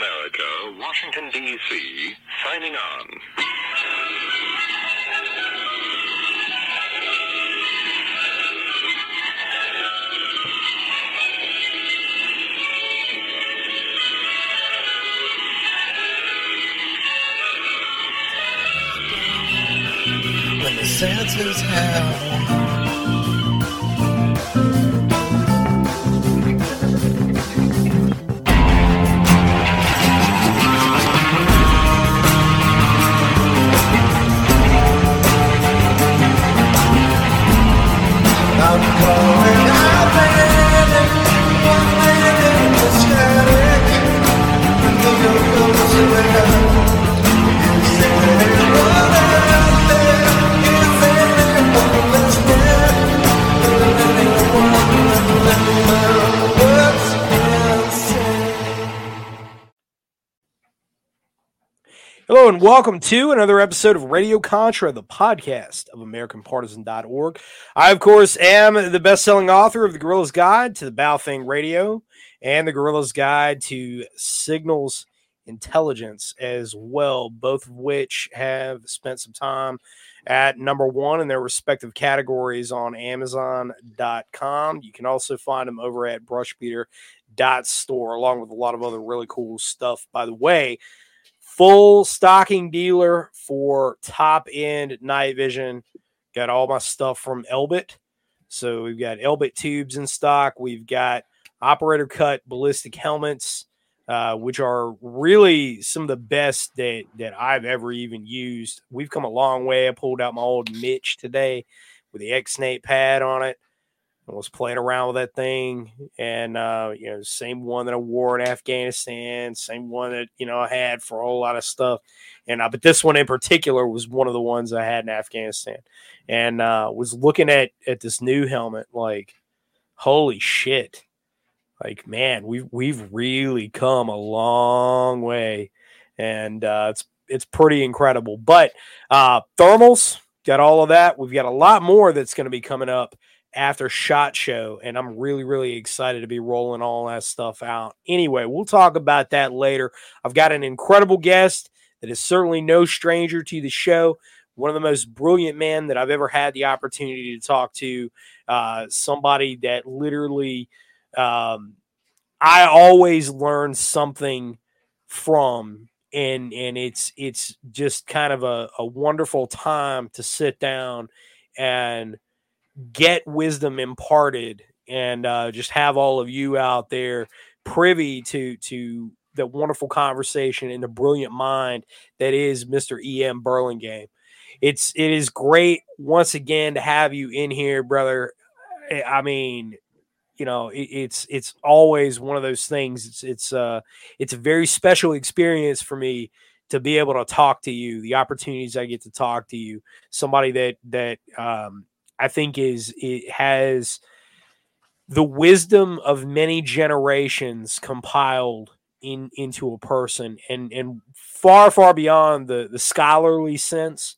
America, Washington, D.C., signing on. when the I'm welcome to another episode of Radio Contra, the podcast of AmericanPartisan.org. I, of course, am the best-selling author of The Guerilla's Guide to the Baofeng Radio and The Guerilla's Guide to Signals Intelligence as well, both of which have spent some time at number one in their respective categories on Amazon.com. You can also find them over at brushbeater.store, along with a lot of other really cool stuff. By the way, full stocking dealer for top end night vision. Got all my stuff from Elbit. So we've got Elbit tubes in stock. We've got operator cut ballistic helmets, uh, which are really some of the best that that I've ever even used. We've come a long way. I pulled out my old MICH today with the X Snake pad on it. I was playing around with that thing, and uh, you know, same one that I wore in Afghanistan, same one that you know I had for a whole lot of stuff, and uh, but this one in particular was one of the ones I had in Afghanistan, and uh, was looking at at this new helmet, like, holy shit, like man, we've we've really come a long way, and uh, it's it's pretty incredible. But uh, thermals got all of that. We've got a lot more that's going to be coming up after shot show and i'm really really excited to be rolling all that stuff out. Anyway we'll talk about that later. I've got an incredible guest that is certainly no stranger to the show one of the most brilliant men that i've ever had the opportunity to talk to uh, somebody that literally um, i always learn something from and and it's it's just kind of a, a wonderful time to sit down and get wisdom imparted and uh, just have all of you out there privy to to the wonderful conversation and the brilliant mind that is Mr. E.M. Burlingame. It's it is great once again to have you in here, brother. I- mean, you know, it, it's it's always one of those things. It's it's uh it's a very special experience for me to be able to talk to you. The opportunities I get to talk to you, somebody that that um, I think is it has the wisdom of many generations compiled in into a person and and far far beyond the the scholarly sense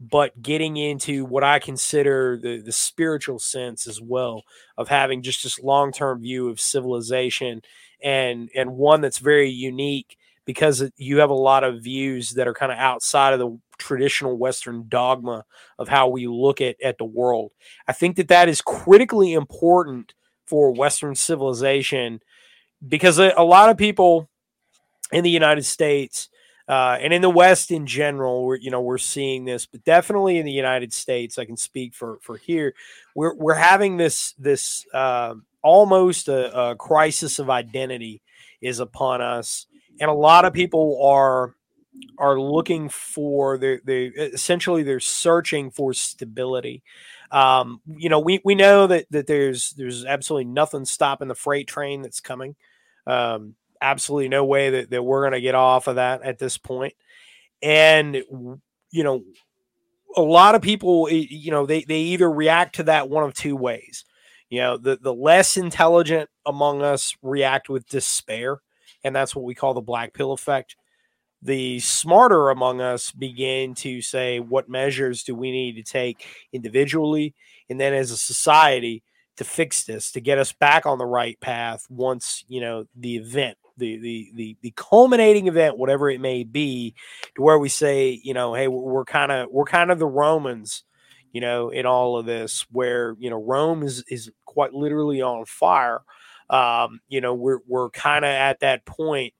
but getting into what I consider the the spiritual sense as well of having just this long-term view of civilization and and one that's very unique because you have a lot of views that are kind of outside of the traditional western dogma of how we look at at the world. I think that that is critically important for western civilization because a, a lot of people in the United States uh, and in the West in general, we're you know we're seeing this, but definitely in the United States, I can speak for for here. We're we're having this this uh, almost a, a crisis of identity is upon us, and a lot of people are are looking for they they essentially they're searching for stability. Um, you know, we we know that that there's there's absolutely nothing stopping the freight train that's coming. Um, absolutely no way that, that we're going to get off of that at this point. And you know, a lot of people, you know, they they either react to that one of two ways. You know, the the less intelligent among us react with despair, and that's what we call the black pill effect the smarter among us begin to say what measures do we need to take individually and then as a society to fix this to get us back on the right path once you know the event the the the the culminating event, whatever it may be, to where we say, you know, hey, we're kind of we're kind of the Romans, you know, in all of this, where you know Rome is is quite literally on fire. Um, you know, we're we're kind of at that point.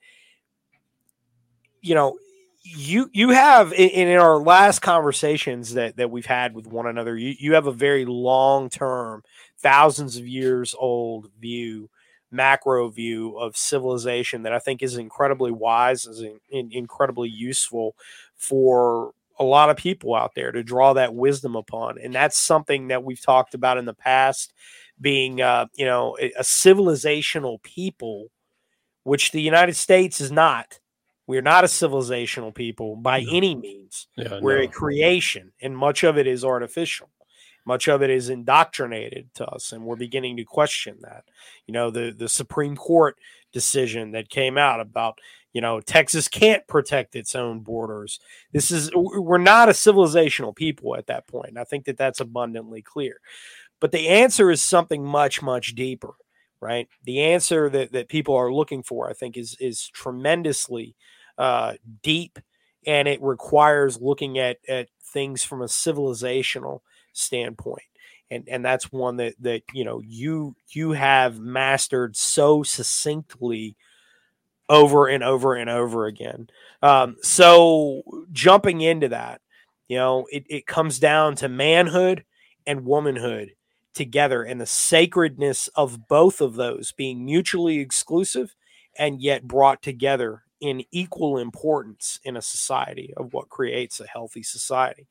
You know, you you have in, in our last conversations that that we've had with one another, you you have a very long term, thousands of years old view macro view of civilization that I think is incredibly wise, is in, in, incredibly useful for a lot of people out there to draw that wisdom upon, and that's something that we've talked about in the past, being uh, you know a, civilizational people, which the United States is not. We're not a civilizational people by No. any means. Yeah, We're a creation, and much of it is artificial. Much of it is indoctrinated to us, and we're beginning to question that. You know, the the Supreme Court decision that came out about you know Texas can't protect its own borders. This is, we're not a civilizational people at that point. I think that that's abundantly clear. But the answer is something much much deeper, right? The answer that that people are looking for, I think, is is tremendously uh, deep, and it requires looking at at things from a civilizational standpoint and and that's one that that you know you you have mastered so succinctly over and over and over again. Um so jumping into that you know it, it comes down to manhood and womanhood together and the sacredness of both of those being mutually exclusive and yet brought together in equal importance in a society of what creates a healthy society.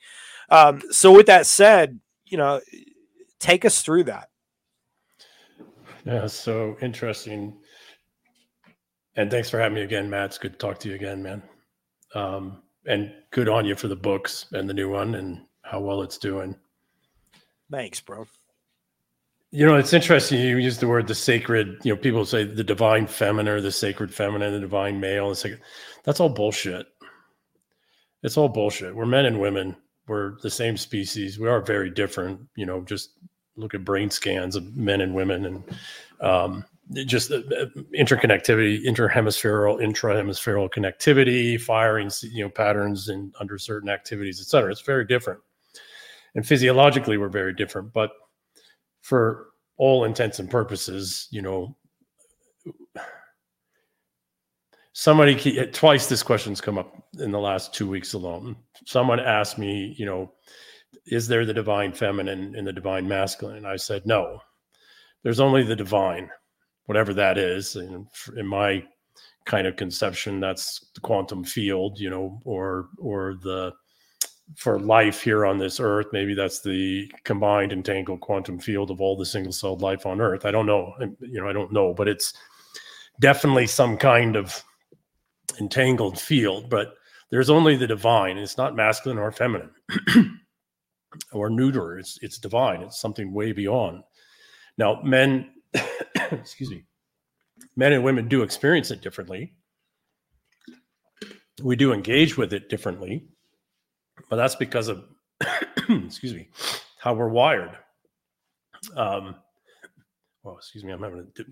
Um, so with that said you know take us through that. Yeah, so interesting. And thanks for having me again, Matt. It's good to talk to you again, man. Um, and good on you for the books and the new one and how well it's doing. thanks bro You know, it's interesting. You use the word the sacred. You know, people say the divine feminine or the sacred feminine, the divine male. And sacred. That's all bullshit. It's all bullshit. We're men and women. We're the same species. We are very different. You know, just look at brain scans of men and women and um, just uh, uh, interconnectivity, interhemispherical, intrahemispherical connectivity, firing, you know, patterns and under certain activities, et cetera. It's very different. And physiologically, we're very different. But for all intents and purposes, you know, somebody twice this question's come up in the last two weeks alone. Someone asked me, you know, is there the divine feminine and the divine masculine? And I said, no, there's only the divine, whatever that is. F- in my kind of conception, that's the quantum field, you know, or or the for life here on this earth, maybe that's the combined entangled quantum field of all the single celled life on earth. I don't know. You know, I don't know, but it's definitely some kind of entangled field, but there's only the divine. It's not masculine or feminine or neuter. It's it's divine. It's something way beyond. Now, men, excuse me, men and women do experience it differently. We do engage with it differently, but that's because of excuse me, how we're wired. Um, well, excuse me, I'm having a dip.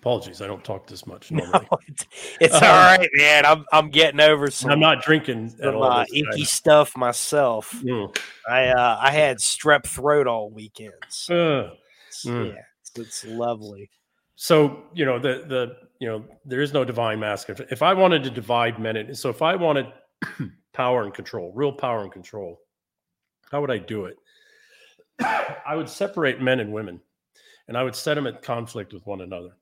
Apologies, I don't talk this much no, normally. it's, it's all Um, right man i'm i'm getting over some, I'm not drinking some all. uh, icky stuff myself Mm. i uh i had strep throat all weekends Ugh. It's- mm. yeah it's, it's lovely So you know the the you know there is no divine mask. If if I wanted to divide men, and so if I wanted power and control, real power and control, how would I do it? I would separate men and women, and I would set them at conflict with one another,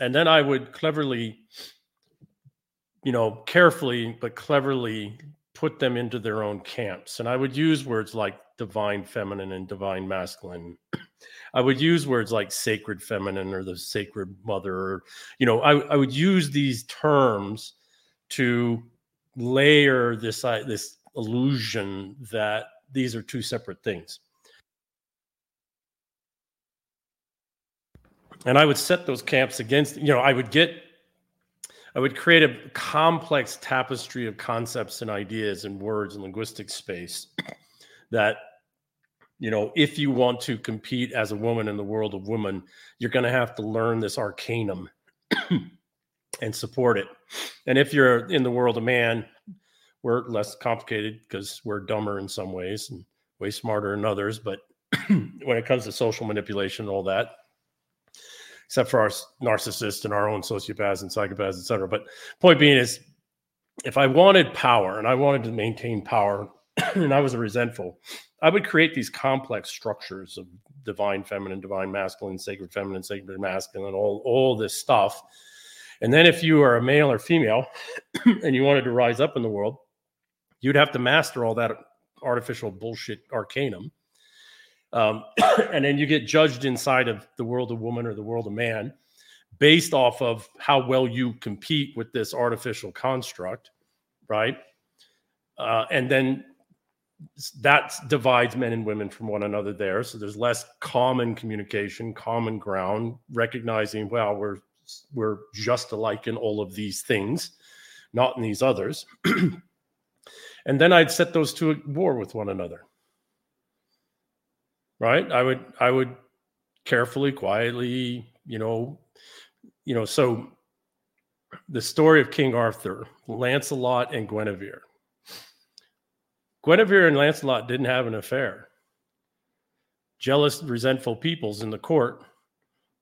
and then I would cleverly, you know, carefully but cleverly put them into their own camps, and I would use words like divine feminine and divine masculine I would use words like sacred feminine or the sacred mother, or, you know, I, I would use these terms to layer this uh, this illusion that these are two separate things. And I would set those camps against, you know, I would get, I would create a complex tapestry of concepts and ideas and words and linguistic space that you know, if you want to compete as a woman in the world of women, you're going to have to learn this arcanum and support it. And if you're in the world of man, we're less complicated because we're dumber in some ways and way smarter in others. But when it comes to social manipulation and all that, except for our narcissists and our own sociopaths and psychopaths, et cetera. But point being is, if I wanted power and I wanted to maintain power and I was resentful, I would create these complex structures of divine feminine, divine masculine, sacred feminine, sacred masculine, all, all this stuff. And then if you are a male or female and you wanted to rise up in the world, you'd have to master all that artificial bullshit arcanum. Um, and then you get judged inside of the world of woman or the world of man based off of how well you compete with this artificial construct, right? Uh, and then that divides men and women from one another there. So there's less common communication, common ground, recognizing, well, we're we're just alike in all of these things, not in these others. and then I'd set those two at war with one another. Right? I would I would carefully, quietly, you know, you know, so the story of King Arthur, Lancelot and Guinevere. Guinevere and Lancelot didn't have an affair. Jealous, resentful peoples in the court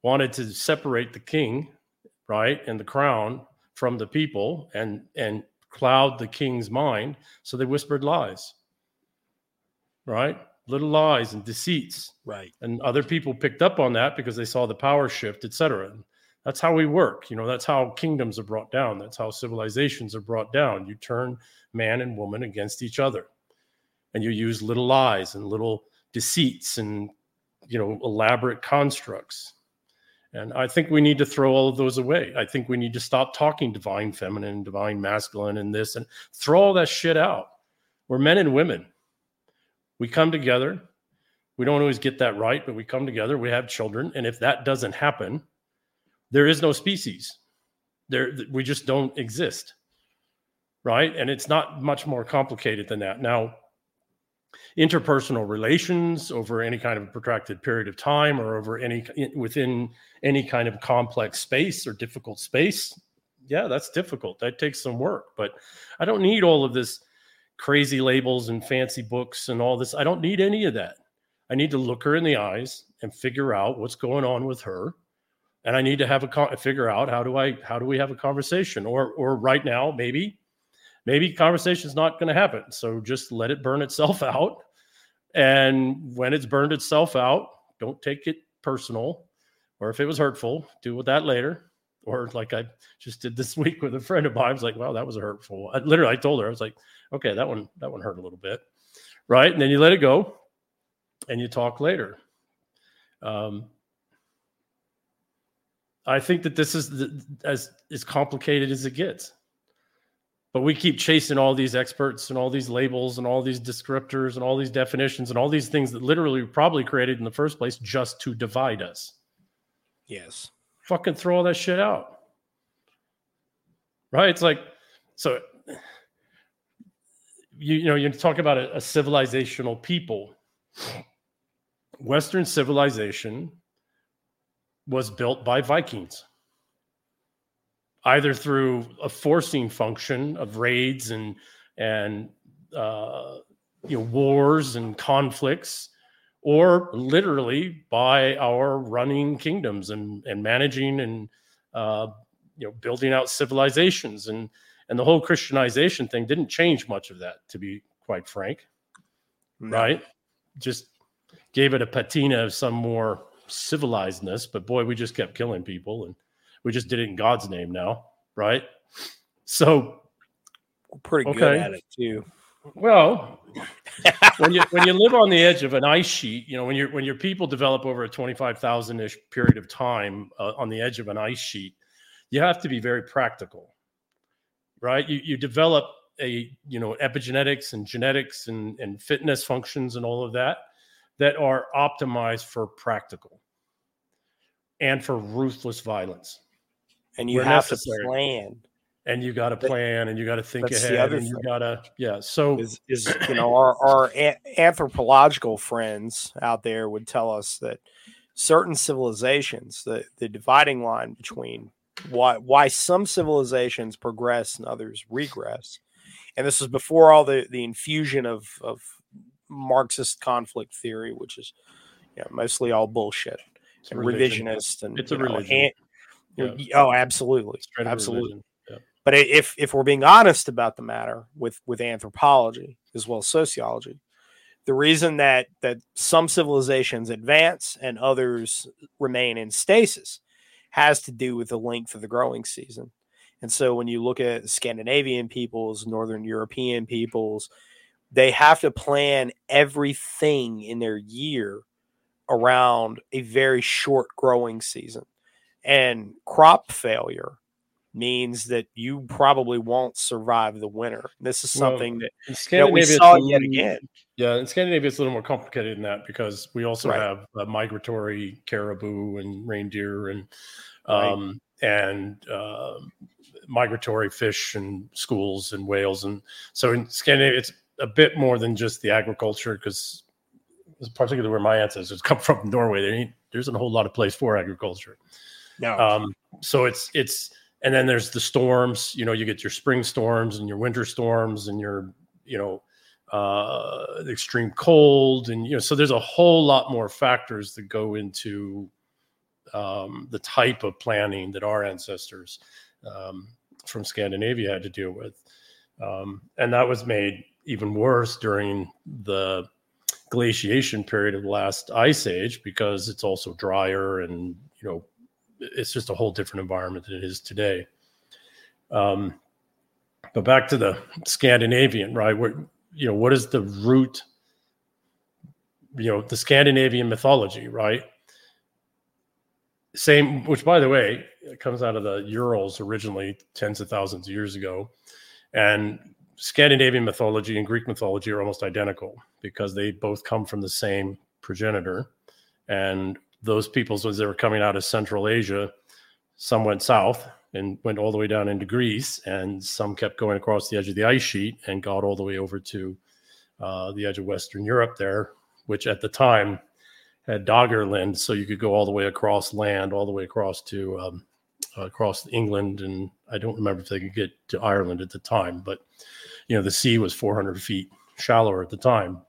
wanted to separate the king, right, and the crown from the people and and cloud the king's mind, so they whispered lies. Right? Little lies and deceits Right. and other people picked up on that because they saw the power shift, et cetera. That's how we work. You know, that's how kingdoms are brought down. That's how civilizations are brought down. You turn man and woman against each other, and you use little lies and little deceits and you know elaborate constructs. And I think we need to throw all of those away. I think we need to stop talking divine feminine, divine masculine, and this, and throw all that shit out. We're men and women. We come together we don't always get that right, but we come together, we have children, and if that doesn't happen, there is no species. There we just don't exist. Right? And it's not much more complicated than that. Now, interpersonal relations over any kind of protracted period of time or over any within any kind of complex space or difficult space, yeah, that's difficult. That takes some work, but I don't need all of this crazy labels and fancy books and all this. I don't need any of that. I need to look her in the eyes and figure out what's going on with her. And I need to have a con- figure out how do I how do we have a conversation or or right now maybe maybe conversation's not going to happen. So just let it burn itself out. And when it's burned itself out, don't take it personal. Or if it was hurtful, deal with that later. Or like I just did this week with a friend of mine. I was like, wow, that was a hurtful. I, literally, I told her, I was like, okay, that one, that one hurt a little bit. Right. And then you let it go and you talk later. Um, I think that this is the, as as complicated as it gets. But we keep chasing all these experts and all these labels and all these descriptors and all these definitions and all these things that literally probably created in the first place just to divide us. Yes. Fucking throw all that shit out. Right? It's like so you, you know, you talk about a, a civilizational people. Western civilization was built by Vikings, either through a forcing function of raids and and uh, you know wars and conflicts, or literally by our running kingdoms and and managing and uh, you know building out civilizations and and the whole Christianization thing didn't change much of that, to be quite frank No. right? Just gave it a patina of some more civilizedness, but boy, we just kept killing people and we just did it in God's name now, right? So, We're pretty good at it too. Well, when you when you live on the edge of an ice sheet, you know, when your when your people develop over a 25,000 ish period of time uh, on the edge of an ice sheet, you have to be very practical, right? You you develop a you know epigenetics and genetics and and fitness functions and all of that that are optimized for practical and for ruthless violence. And you Where have necessary. to plan. And you got to plan and you got to think that's ahead and you got to yeah so is is you know our our a- anthropological friends out there would tell us that certain civilizations the the dividing line between why why some civilizations progress and others regress and this is before all the the infusion of of marxist conflict theory which is you know, mostly all bullshit it's and revisionist and It's a know, religion. and- oh absolutely absolutely religion. But if if we're being honest about the matter with with anthropology as well as sociology, the reason that that some civilizations advance and others remain in stasis has to do with the length of the growing season. And so when you look at Scandinavian peoples, Northern European peoples, they have to plan everything in their year around a very short growing season. And crop failure means that you probably won't survive the winter. This is Well, something that, In that we saw yet again. Yeah, in Scandinavia, it's a little more complicated than that because we also Right. have uh, migratory caribou and reindeer and Right. um, and uh, migratory fish and schools and whales and so in Scandinavia, it's a bit more than just the agriculture because particularly where my ancestors come from, Norway, there ain't, there's a whole lot of place for agriculture. No, Um, so it's it's and then there's the storms. You know, you get your spring storms and your winter storms and your you know uh, extreme cold and you know so there's a whole lot more factors that go into um, the type of planning that our ancestors um, from Scandinavia had to deal with, um, and that was made even worse during the glaciation period of the last ice age because it's also drier and you know it's just a whole different environment than it is today. Um, but back to the Scandinavian, right? Where you know what is the root? You know the Scandinavian mythology, right? Same, which by the way it comes out of the Urals originally, tens of thousands of years ago, and Scandinavian mythology and Greek mythology are almost identical because they both come from the same progenitor, and those peoples as they were coming out of Central Asia, some went south and went all the way down into Greece, and some kept going across the edge of the ice sheet and got all the way over to uh, the edge of Western Europe there, which at the time had Doggerland, so you could go all the way across land, all the way across to um, across England, and I don't remember if they could get to Ireland at the time, but you know the sea was 400 feet shallower at the time.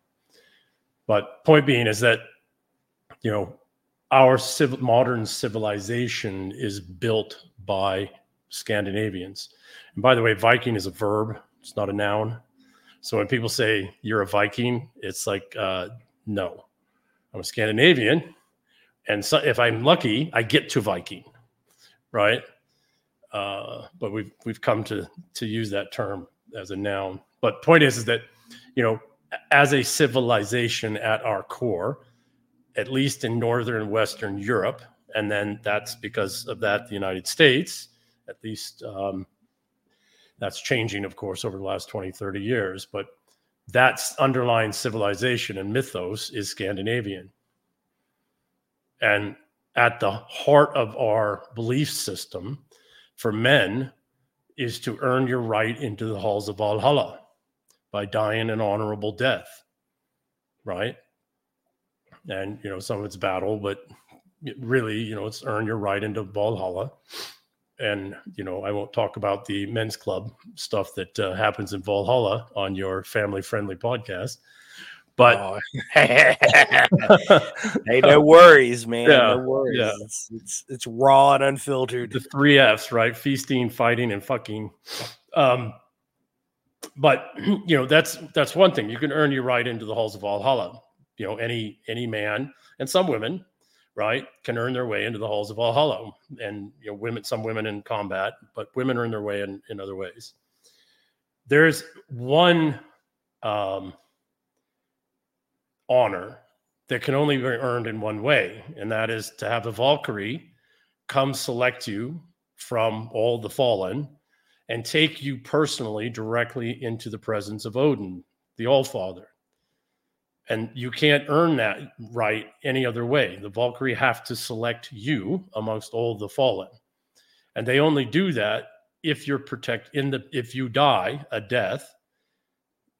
But point being is that you know our modern civilization is built by Scandinavians. And by the way, Viking is a verb; it's not a noun. So when people say you're a Viking, it's like uh, no, I'm a Scandinavian, and so if I'm lucky, I get to Viking, right? Uh, but we've we've come to to use that term as a noun. But point is, is that you know, as a civilization at our core, at least in northern western Europe, and then that's because of that the United States, at least um, that's changing, of course, over the last 20, 30 years. But that's underlying civilization and mythos is Scandinavian. And at the heart of our belief system for men is to earn your right into the halls of Valhalla by dying an honorable death, right? And, you know, some of it's battle, but really, you know, it's earn your right into Valhalla. And, you know, I won't talk about the men's club stuff that uh, happens in Valhalla on your family friendly podcast. But Oh. hey, no worries, man. Yeah, no worries. yeah. It's, it's it's raw and unfiltered. the three F's, right? Feasting, fighting, and fucking. Um, but you know that's that's one thing. You can earn your right into the halls of Valhalla. You know, any any man and some women, right, can earn their way into the halls of Valhalla. And you know, women, some women in combat, but women earn their way in, in other ways. There's one um, honor that can only be earned in one way, and that is to have a Valkyrie come select you from all the fallen and take you personally directly into the presence of Odin, the Allfather. And you can't earn that right any other way. The Valkyrie have to select you amongst all the fallen. And they only do that if you're protect in the if you die a death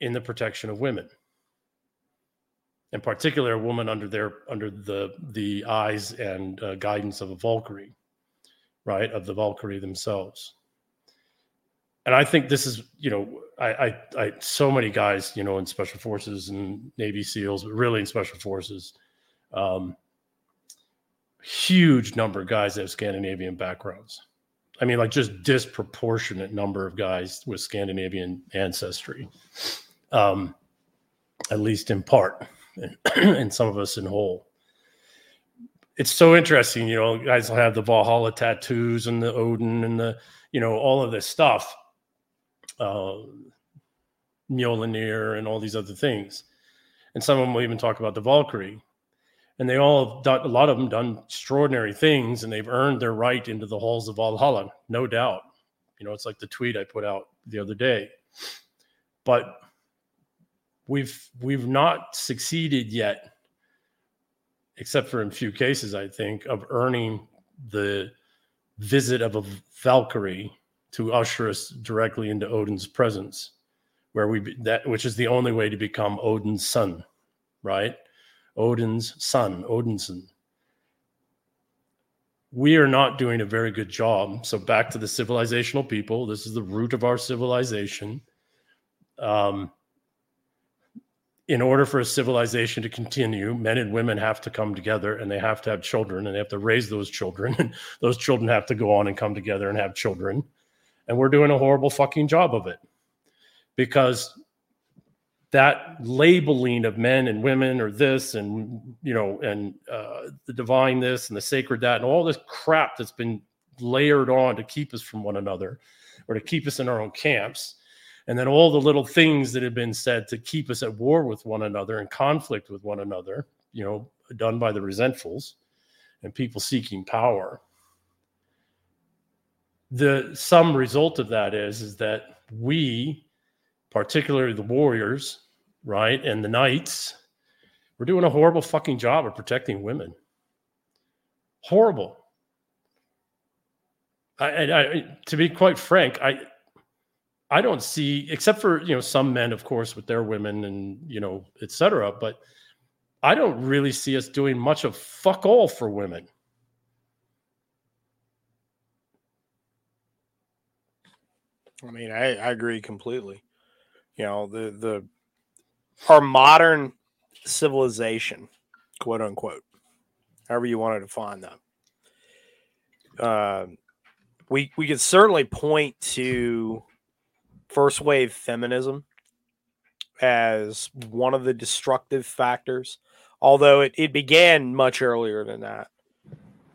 in the protection of women in particular a woman under their under the the eyes and uh, guidance of a valkyrie right of the valkyrie themselves and i think this is you know I, I i so many guys you know in special forces and navy seals but really in special forces um huge number of guys that have scandinavian backgrounds i mean like just disproportionate number of guys with scandinavian ancestry um at least in part and some of us in whole. It's so interesting, you know, guys will have the Valhalla tattoos and the Odin and the, you know, all of this stuff, uh, Mjolnir and all these other things. And some of them will even talk about the Valkyrie. And they all have done, a lot of them done extraordinary things and they've earned their right into the halls of Valhalla, no doubt. You know, it's like the tweet I put out the other day. But we've we've not succeeded yet except for in few cases i think of earning the visit of a valkyrie to usher us directly into odin's presence where we that which is the only way to become odin's son right? Odin's son odinson. We are not doing a very good job. So back to the civilizational people. This is the root of our civilization. Um, in order for a civilization to continue, men and women have to come together and they have to have children and they have to raise those children. And those children have to go on and come together and have children. And we're doing a horrible fucking job of it because that labeling of men and women or this and, you know, and uh, the divine this and the sacred that and all this crap that's been layered on to keep us from one another or to keep us in our own camps and then all the little things that have been said to keep us at war with one another and conflict with one another, you know, done by the resentfuls and people seeking power. The some result of that is is that we, particularly the warriors, right, and the knights, we're doing a horrible fucking job of protecting women. Horrible. I, I, I to be quite frank, I I don't see, except for you know some men, of course, with their women and you know, etc. But I don't really see us doing much of fuck all for women. I mean, I, I agree completely. You know, the the our modern civilization, quote unquote, however you want to define that. Uh, we we could certainly point to first wave feminism as one of the destructive factors, although it, it began much earlier than that.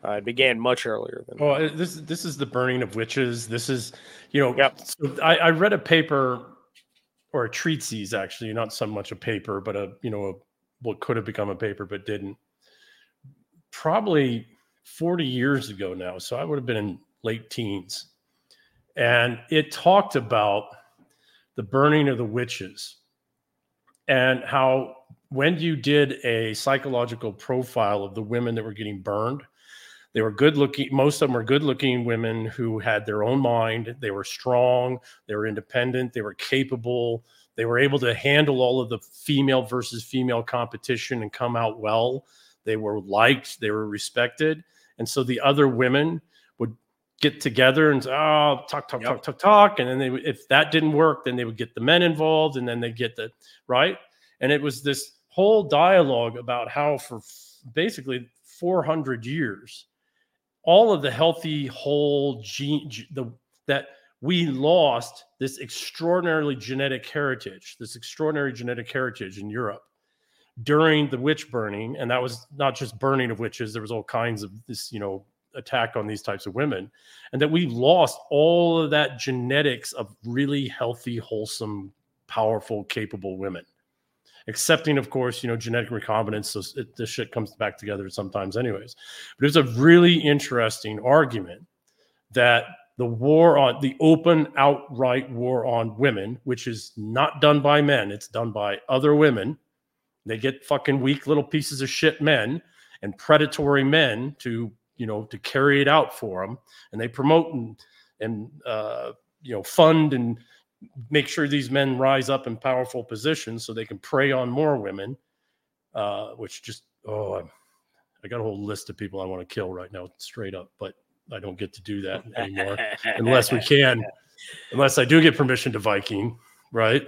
Uh, it began much earlier than Well, that. uh, this this is the burning of witches. This is, you know, Yep. so I, I read a paper or a treatise actually, not so much a paper, but a you know a, what could have become a paper but didn't. Probably forty years ago now, so I would have been in late teens, and it talked about the burning of the witches and how when you did a psychological profile of the women that were getting burned they were good looking most of them were good looking women who had their own mind. They were strong. They were independent. They were capable. They were able to handle all of the female versus female competition and come out well. They were liked. They were respected. And so the other women would get together and oh talk talk Yep. talk talk talk. And then they if that didn't work then they would get the men involved and then they get the right? And it was this whole dialogue about how for basically 400 years all of the healthy whole gene the that we lost this extraordinarily genetic heritage this extraordinary genetic heritage in europe during the witch burning. And that was not just burning of witches there was all kinds of this you know attack on these types of women. And that we lost all of that genetics of really healthy wholesome powerful capable women accepting of course you know genetic recombinance so it, this shit comes back together sometimes anyways. But it's a really interesting argument that the war on the open outright war on women which is not done by men it's done by other women. They get fucking weak little pieces of shit men and predatory men to you know to carry it out for them and they promote and and uh, you know fund and make sure these men rise up in powerful positions so they can prey on more women. Uh, which just oh, I'm, I got a whole list of people I want to kill right now, straight up, but I don't get to do that anymore unless we can, unless I do get permission to Viking, right?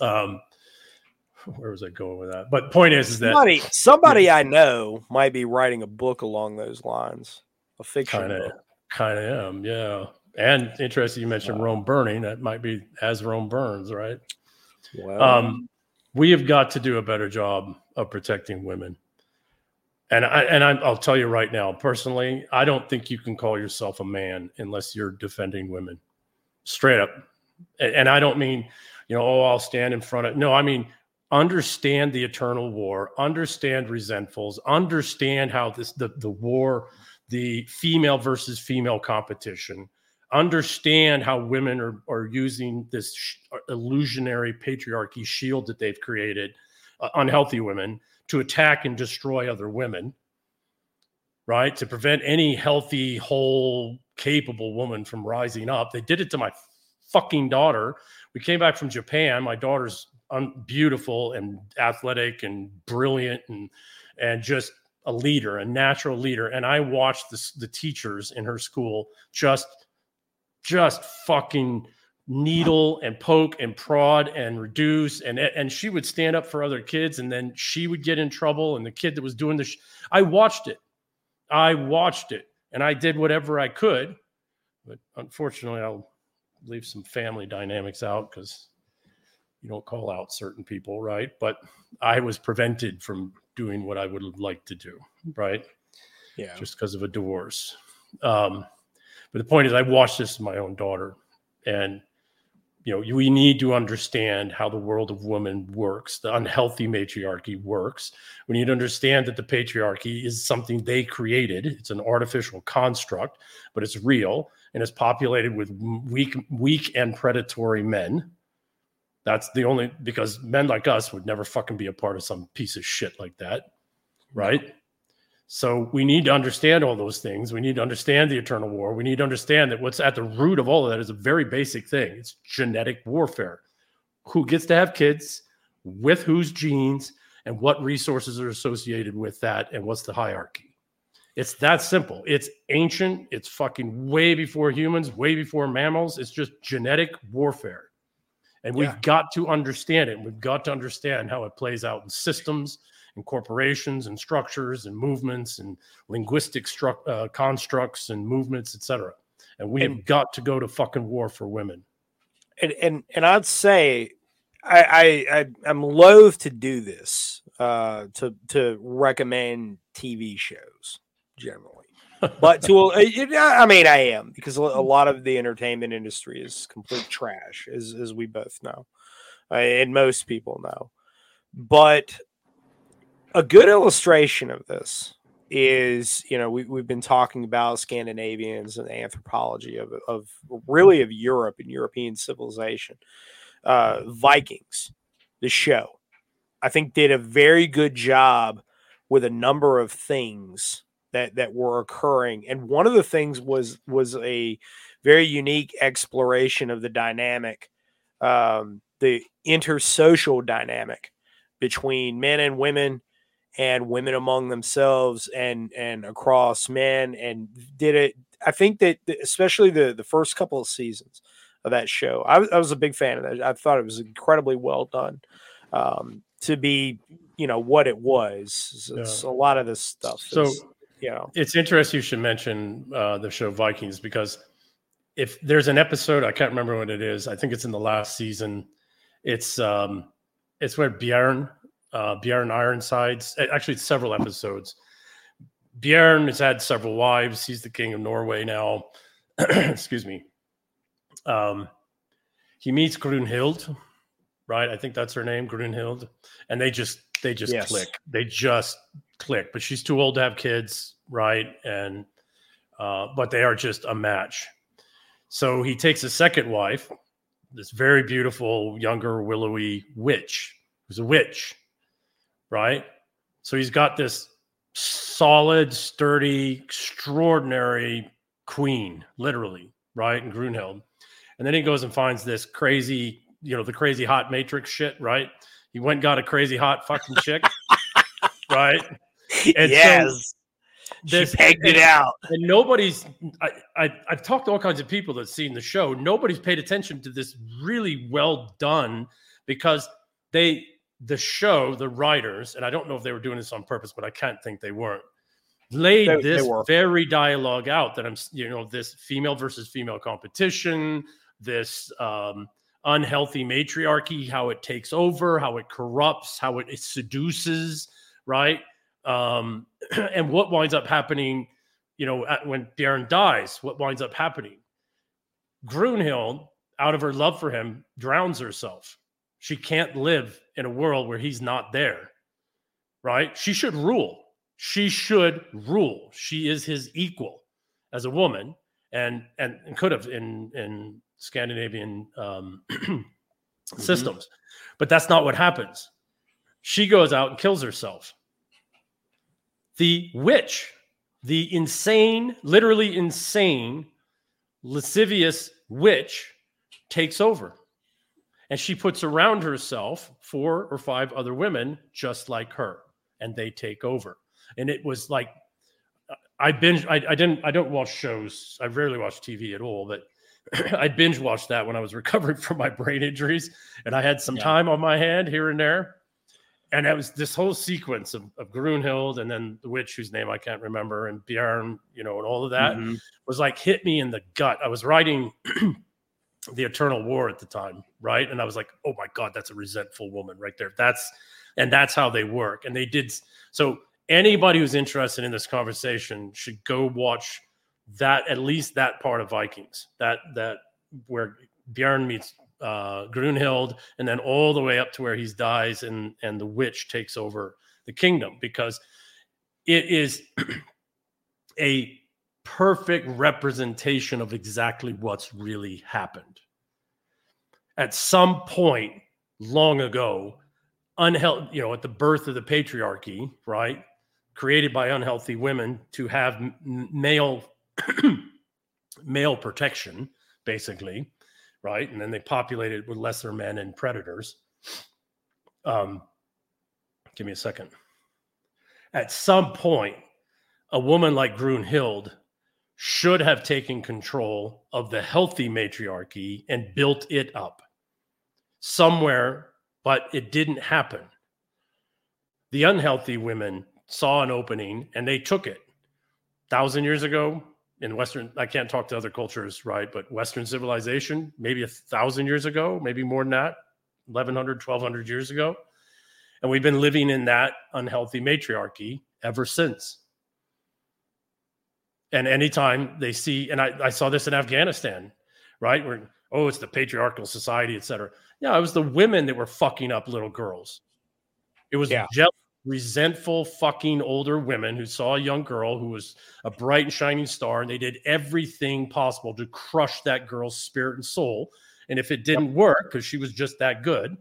Um, where was I going with that? But point is, is that somebody, somebody I know might be writing a book along those lines, a fiction kind of, book. kind of am, yeah. And interesting, you mentioned Rome burning. That might be as Rome burns, right? Well, Um, we have got to do a better job of protecting women. And I and I, I'll tell you right now, personally, I don't think you can call yourself a man unless you're defending women, straight up. And, and I don't mean, you know, oh, I'll stand in front of. No, I mean, understand the eternal war, understand resentfuls, understand how this the the war, the female versus female competition, understand how women are, are using this sh- illusionary patriarchy shield that they've created, uh, unhealthy women, to attack and destroy other women, right? To prevent any healthy, whole, capable woman from rising up. They did it to my fucking daughter. We came back from Japan. My daughter's un- beautiful and athletic and brilliant and and just a leader, a natural leader. And I watched this, the teachers in her school just just fucking needle and poke and prod and reduce. And and she would stand up for other kids and then she would get in trouble and the kid that was doing this I watched it. I watched it and I did whatever I could. But unfortunately I'll leave some family dynamics out cuz you don't call out certain people right? But I was prevented from doing what I would like to do right? Yeah. just because of a divorce. Um, but the point is, I watched this with my own daughter, and you know, we need to understand how the world of women works, the unhealthy matriarchy works. We need to understand that the patriarchy is something they created. It's an artificial construct, but it's real and it's populated with weak, weak and predatory men. That's the only because men like us would never fucking be a part of some piece of shit like that, right? So we need to understand all those things. We need to understand the eternal war. We need to understand that what's at the root of all of that is a very basic thing. It's genetic warfare. Who gets to have kids, with whose genes, and what resources are associated with that, and what's the hierarchy. It's that simple. It's ancient. It's fucking way before humans, way before mammals. It's just genetic warfare. And we've Yeah. got to understand it. We've got to understand how it plays out in systems and corporations and structures and movements and linguistic stru- uh, constructs and movements, etc. And we have And- got to go to fucking war for women. and and and I'd say I I, I I'm loath to do this uh to to recommend TV shows generally. But to uh, I mean I am because a a lot of the entertainment industry is complete trash as as we both know. Uh, and most people know. But a good illustration of this is you know we, we've been talking about scandinavians and anthropology of, of really of europe and european civilization. Uh vikings the show i think did a very good job with a number of things that that were occurring. And one of the things was was a very unique exploration of the dynamic um the intersocial dynamic between men and women and women among themselves and and across men and did it i think that especially the the first couple of seasons of that show i was, I was a big fan of that i thought it was incredibly well done um to be you know what it was It's- it's a lot of this stuff So is, you know it's interesting you should mention uh, the show Vikings because if there's an episode, I can't remember what it is. I think it's in the last season. It's um, it's where Bjorn, uh, Bjorn Ironsides. Actually, it's several episodes. Bjorn has had several wives. He's the king of Norway now. Excuse me. Um, he meets Grunhild, right? I think that's her name, Grunhild, and they just they just Yes. click. They just click. But she's too old to have kids, right? And uh, but they are just a match. So he takes a second wife, this very beautiful, younger, willowy witch, who's a witch, right? So he's got this solid, sturdy, extraordinary queen, literally right? And Grunhild. And then he goes and finds this crazy, you know, the crazy hot matrix shit, right? He went and got a crazy hot fucking chick, right? And so yes. this- she pegged it out. and nobody's I, I i've talked to all kinds of people that seen the show nobody's paid attention to this really well done because they the show the writers and i don't know if they were doing this on purpose but i can't think they weren't laid They- they this were. very dialogue out that i'm you know this female versus female competition this um unhealthy matriarchy how it takes over how it corrupts how it, it seduces right um and what winds up happening you know, at, when Darren dies, what winds up happening? Grunhild, out of her love for him, drowns herself. She can't live in a world where he's not there, right? She should rule. She should rule. She is his equal as a woman, and and, and could have in in Scandinavian um, systems, but that's not what happens. She goes out and kills herself. The witch the insane, literally insane, lascivious witch takes over. And she puts around herself four or five other women just like her, and they take over. And it was like, I binge, I, I didn't, I don't watch shows. I rarely watch TV at all, but I binge watched that when I was recovering from my brain injuries and I had some Yeah. time on my hand here and there and that was this whole sequence of, of Grunhild and then the witch whose name I can't remember and Bjorn, you know, and all of that Mhm. was like hit me in the gut. I was writing the Eternal War at the time, right? And I was like, oh my God, that's a resentful woman right there. That's and that's how they work. And they did so anybody who's interested in this conversation should go watch that at least that part of Vikings. That that where Bjorn meets uh, Grunhild, and then all the way up to where he dies, and and the witch takes over the kingdom because it is a perfect representation of exactly what's really happened. At some point long ago, unhealthy, you know, at the birth of the patriarchy, right, created by unhealthy women to have male male protection, basically right? And then they populated it with lesser men and predators. Um, give me a second. At some point, a woman like Grunhild should have taken control of the healthy matriarchy and built it up somewhere, but it didn't happen. The unhealthy women saw an opening and they took it. Thousand years ago, in Western, I can't talk to other cultures, right? But Western civilization, maybe a thousand years ago, maybe more than that, 1100, 1200 years ago. And we've been living in that unhealthy matriarchy ever since. And anytime they see, and I, I saw this in Afghanistan, right? Where, oh, it's the patriarchal society, et cetera. Yeah, it was the women that were fucking up little girls. It was Yeah. jealous, resentful, fucking older women who saw a young girl who was a bright and shining star, and they did everything possible to crush that girl's spirit and soul. And if it didn't work, because she was just that good,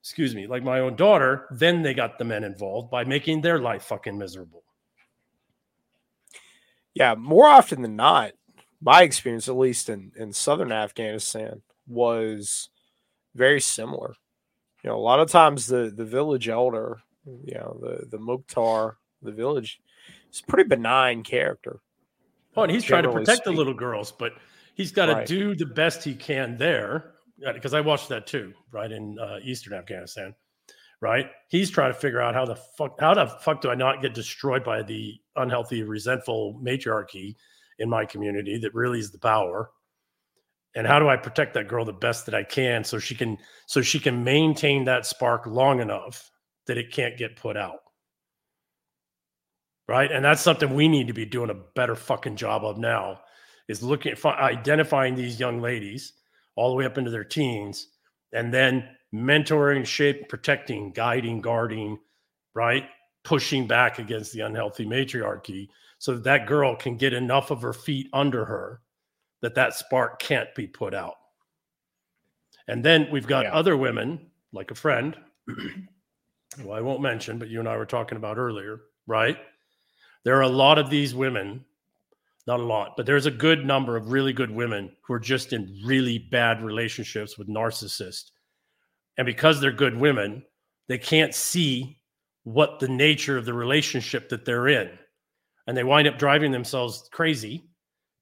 excuse me, like my own daughter, then they got the men involved by making their life fucking miserable. Yeah, more often than not, my experience, at least in, in southern Afghanistan, was very similar. You know, a lot of times the, the village elder, you know, the, the Mukhtar, the village, is a pretty benign character. Oh, and he's trying to protect the little girls, but he's got to Right. do the best he can there. Because I watched that too, right in uh, Eastern Afghanistan, right? He's trying to figure out how the fuck, how the fuck do I not get destroyed by the unhealthy, resentful matriarchy in my community that really is the power, and how do I protect that girl the best that I can so she can so she can maintain that spark long enough that it can't get put out right? And that's something we need to be doing a better fucking job of now is looking at identifying these young ladies all the way up into their teens and then mentoring, shape, protecting, guiding, guarding, right? Pushing back against the unhealthy matriarchy so that that girl can get enough of her feet under her that that spark can't be put out. And then we've got Yeah. other women, like a friend, who I won't mention, but you and I were talking about earlier, right? There are a lot of these women not a lot, but there's a good number of really good women who are just in really bad relationships with narcissists. And because they're good women, they can't see what the nature of the relationship that they're in. And they wind up driving themselves crazy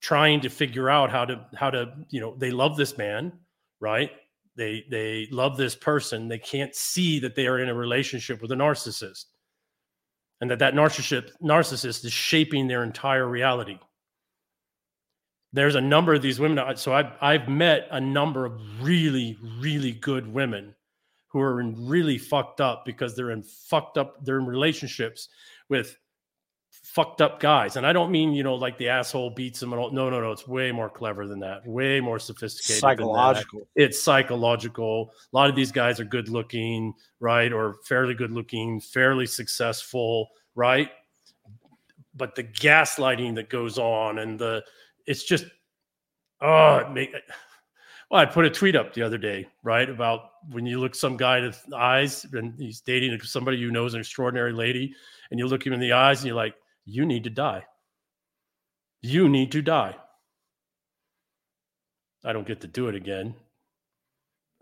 trying to figure out how to how to, you know, they love this man, right? They they love this person. They can't see that they are in a relationship with a narcissist. And that that narcissist narcissist is shaping their entire reality there's a number of these women. So I've I've met a number of really really good women who are in really fucked up because they're in fucked up. They're in relationships with fucked up guys, and I don't mean you know like the asshole beats them. And all, no, no, no. It's way more clever than that. Way more sophisticated. Psychological. It's psychological. A lot of these guys are good looking, right, or fairly good looking, fairly successful, right. But the gaslighting that goes on and the it's just oh it make well i put a tweet up the other day right about when you look some guy in the eyes and he's dating somebody you know is an extraordinary lady and you look him in the eyes and you're like you need to die you need to die i don't get to do it again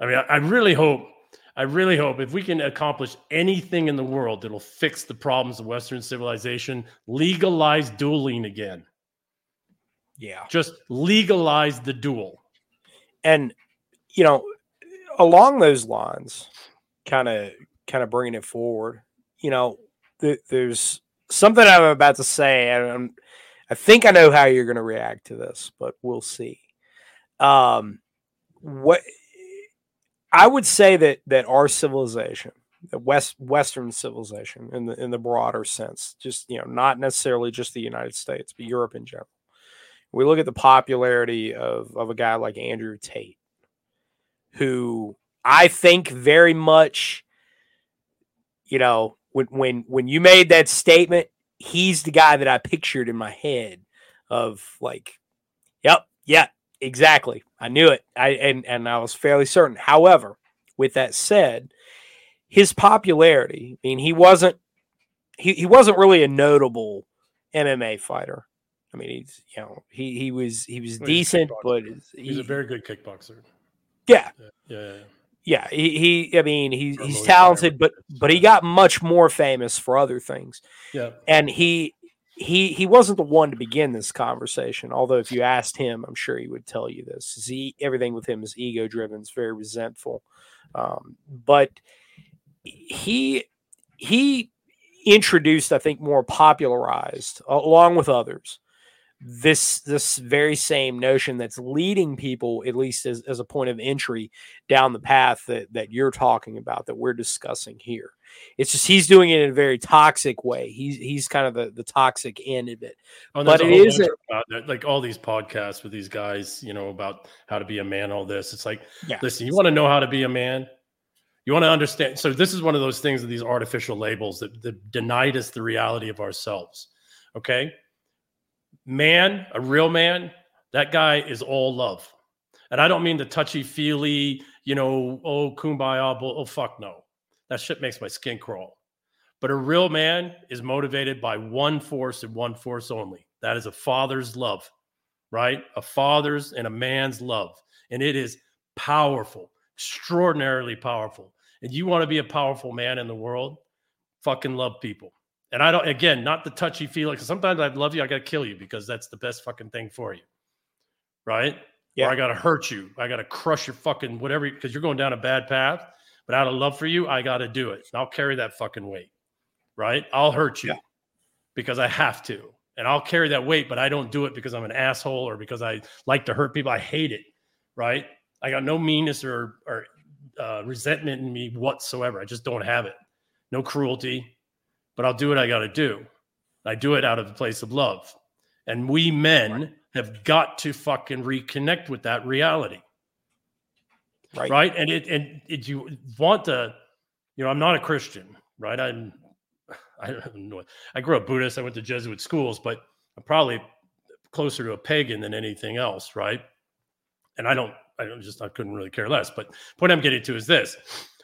i mean i, I really hope I really hope if we can accomplish anything in the world that'll fix the problems of Western civilization, legalize dueling again. Yeah. Just legalize the duel. And you know, along those lines, kind of kind of bringing it forward, you know, th- there's something I'm about to say, and I'm, I think I know how you're going to react to this, but we'll see. Um, what I would say that that our civilization, the West Western civilization, in the in the broader sense, just you know, not necessarily just the United States, but Europe in general, we look at the popularity of, of a guy like Andrew Tate, who I think very much, you know, when when when you made that statement, he's the guy that I pictured in my head of like, yep, yeah, exactly. I knew it. I and and I was fairly certain. However, with that said, his popularity, I mean, he wasn't he, he wasn't really a notable MMA fighter. I mean, he's you know he he was he was Well, decent, kickboxer. but He's he, a very good kickboxer. yeah Yeah, yeah, yeah. yeah he, he I mean he's Or he's talented, but but he got much more famous for other things, yeah. and he he he wasn't the one to begin this conversation. Although if you asked him, I'm sure he would tell you this. He everything with him is ego driven. It's very resentful, um, but he he introduced, I think, more popularized along with others this this very same notion that's leading people at least as, as a point of entry down the path that that you're talking about that we're discussing here it's just he's doing it in a very toxic way he's he's kind of the, the toxic end of it Oh, But it is bunch a- about that, like all these podcasts with these guys, you know, about how to be a man, all this. It's like, Yeah. listen, you want to know how to be a man? You want to understand. So this is one of those things of these artificial labels that, that denied us the reality of ourselves. Okay. Man, a real man, that guy is all love. And I don't mean the touchy feely, you know, oh, kumbaya, oh, fuck no. That shit makes my skin crawl. But a real man is motivated by one force and one force only. That is a father's love, right? A father's and a man's love. And it is powerful, extraordinarily powerful. And you want to be a powerful man in the world, fucking love people. And I don't, again, not the touchy feeling. Because sometimes I love you, I got to kill you because that's the best fucking thing for you, right? Yeah. Or I got to hurt you. I got to crush your fucking whatever because you're going down a bad path. But out of love for you, I got to do it. And I'll carry that fucking weight, right? I'll hurt you Yeah. because I have to. And I'll carry that weight, but I don't do it because I'm an asshole or because I like to hurt people. I hate it, right? I got no meanness or, or uh, resentment in me whatsoever. I just don't have it. No cruelty, but I'll do what I got to do. I do it out of the place of love. And we men have got to fucking reconnect with that reality. Right. Right? And it and it, you want to you know i'm not a christian right? I'm i don't know i grew up buddhist. I went to jesuit schools but i'm probably closer to a pagan than anything else right? And i don't i don't just i couldn't really care less. But point i'm getting to is this.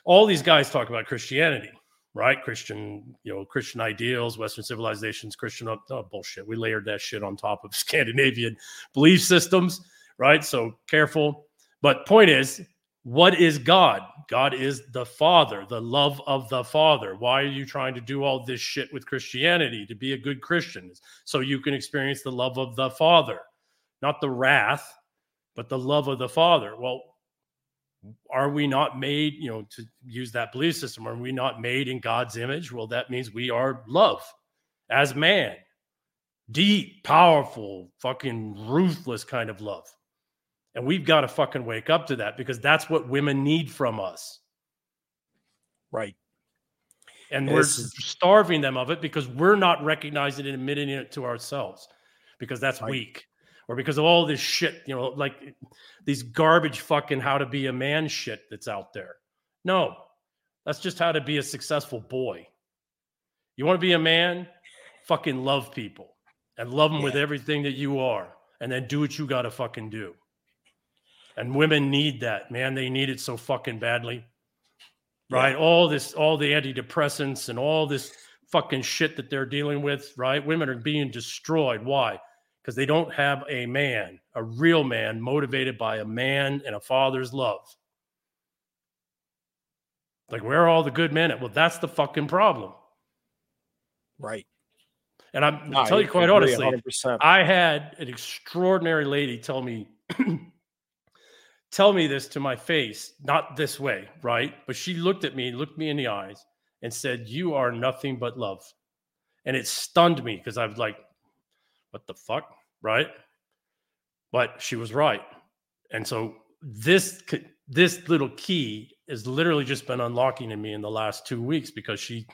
All these guys talk about christianity right? Christian, you know, Christian ideals, Western civilizations, Christian oh, oh bullshit. We layered that shit on top of Scandinavian belief systems, right? So careful. But point is, what is God? God is the Father, the love of the Father. Why are you trying to do all this shit with Christianity to be a good Christian? So you can experience the love of the Father, not the wrath, but the love of the Father. Well, are we not made, you know, to use that belief system, are we not made in God's image? Well, that means we are love as man, deep, powerful, fucking ruthless kind of love. And we've got to fucking wake up to that because that's what women need from us. Right. And we're is- starving them of it because we're not recognizing and admitting it to ourselves because that's Right. weak or because of all this shit, you know, like these garbage fucking how to be a man shit that's out there. No, that's just how to be a successful boy. You want to be a man? Fucking love people and love them with everything that you are and then do what you got to fucking do. And women need that, man. They need it so fucking badly. Right? All this, all the antidepressants and all this fucking shit that they're dealing with, right? Women are being destroyed. Why? Because they don't have a man, a real man, motivated by a man and a father's love. Like, where are all the good men at? Well, that's the fucking problem. Right. And I'm No, I'll tell you quite honestly, 100%. I had an extraordinary lady tell me tell me this to my face, not this way, right? But she looked at me, looked me in the eyes, and said, "You are nothing but love." And it stunned me because I was like, "What the fuck?" Right? But she was right, and so this this little key has literally just been unlocking in me in the last two weeks because she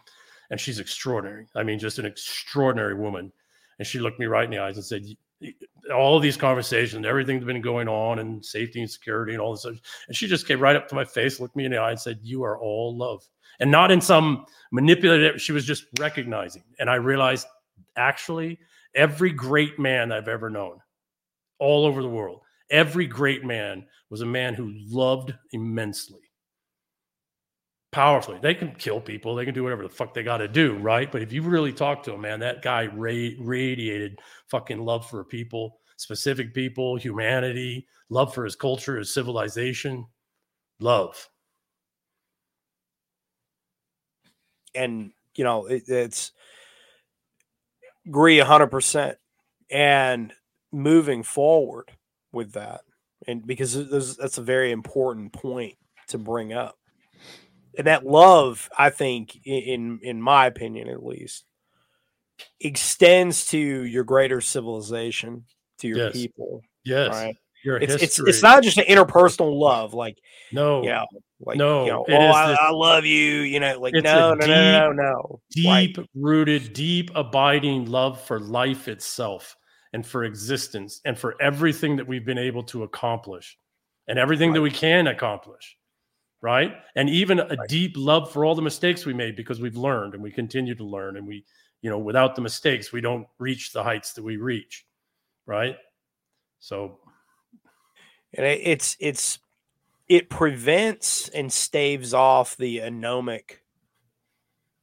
and she's extraordinary. I mean, just an extraordinary woman. And she looked me right in the eyes and said, "Y- all these conversations, everything that's been going on and safety and security and all this. stuff." And she just came right up to my face, looked me in the eye and said, you are all love. And not in some manipulative, she was just recognizing. And I realized actually every great man I've ever known all over the world, every great man was a man who loved immensely powerfully. They can kill people. They can do whatever the fuck they got to do, right? But if you really talk to him, man, that guy ra- radiated fucking love for people, specific people, humanity, love for his culture, his civilization, love. and you know it, it's agree 100% and moving forward with that. And because that's a very important point to bring up. And that love i think in in my opinion at least extends to your greater civilization to your Yes. people Yes, right your it's, it's history. it's not just an interpersonal love like no you know like No, you know it oh is I, this- I love you you know like no no, no no no no Right. deep rooted, deep abiding love for life itself and for existence and for everything that we've been able to accomplish and everything that we can accomplish. Right. And even a deep love for all the mistakes we made because we've learned and we continue to learn. And we, you know, without the mistakes, we don't reach the heights that we reach. Right. So, and it, it's it's it prevents and staves off the anomic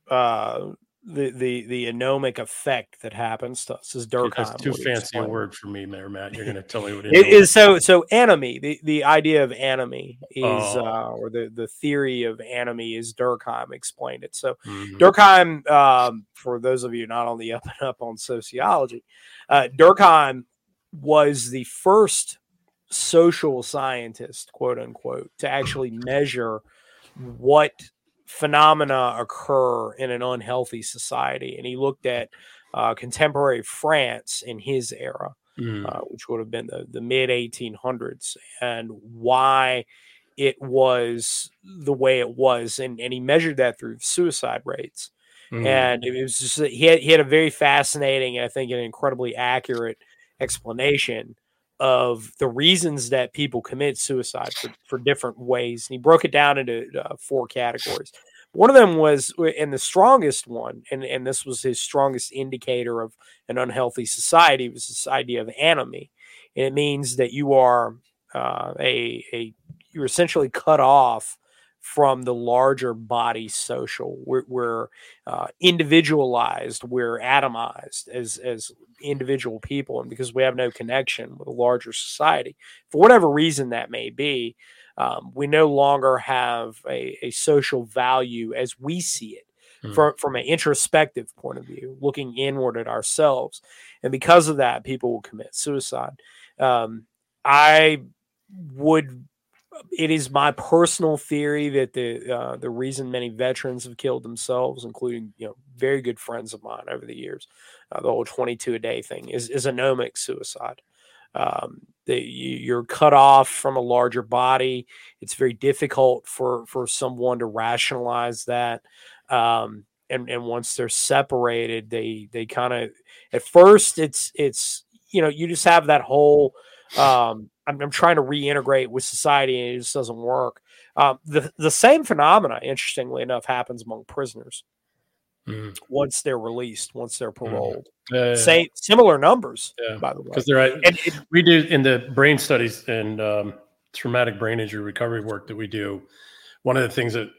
uh the the the anomic effect that happens to us dude, Durkheim that's too fancy a word for me, Mayor Matt. You're going to tell me what It is so so anomie the, the idea of anomie is Oh. uh or the the theory of anomie is Durkheim explained it so Mhm. Durkheim, um, for those of you not on the up and up on sociology, uh, Durkheim was the first social scientist, quote unquote, to actually measure what phenomena occur in an unhealthy society. And he looked at uh, contemporary France in his era Mhm. uh, which would have been the, the mid 1800s, and why it was the way it was. And, and he measured that through suicide rates. Mhm. And it was just, he had, he had a very fascinating, I think an incredibly accurate explanation of the reasons that people commit suicide for, for different ways. And he broke it down into uh, four categories. One of them was, and the strongest one, and, and this was his strongest indicator of an unhealthy society, was this idea of anomie. And it means that you are uh, a, a, you're essentially cut off from the larger body social. We're, we're uh, individualized, we're atomized as as individual people, and because we have no connection with a larger society, for whatever reason that may be, um, we no longer have a, a social value as we see it Mm. from from an introspective point of view, looking inward at ourselves, and because of that, people will commit suicide. Um, I would. It is my personal theory that the uh, the reason many veterans have killed themselves, including you know very good friends of mine over the years, uh, the whole twenty two a day thing is is anomic suicide. Um, you're cut off from a larger body. It's very difficult for for someone to rationalize that um, and and once they're separated, they they kind of at first it's it's you know you just have that whole um, I'm, I'm trying to reintegrate with society and it just doesn't work. Um, the the same phenomena, interestingly enough, happens among prisoners Mhm. once they're released, once they're paroled. Uh, Same similar numbers, yeah, by the way. because they're And it, we do in the brain studies and um, traumatic brain injury recovery work that we do. One of the things that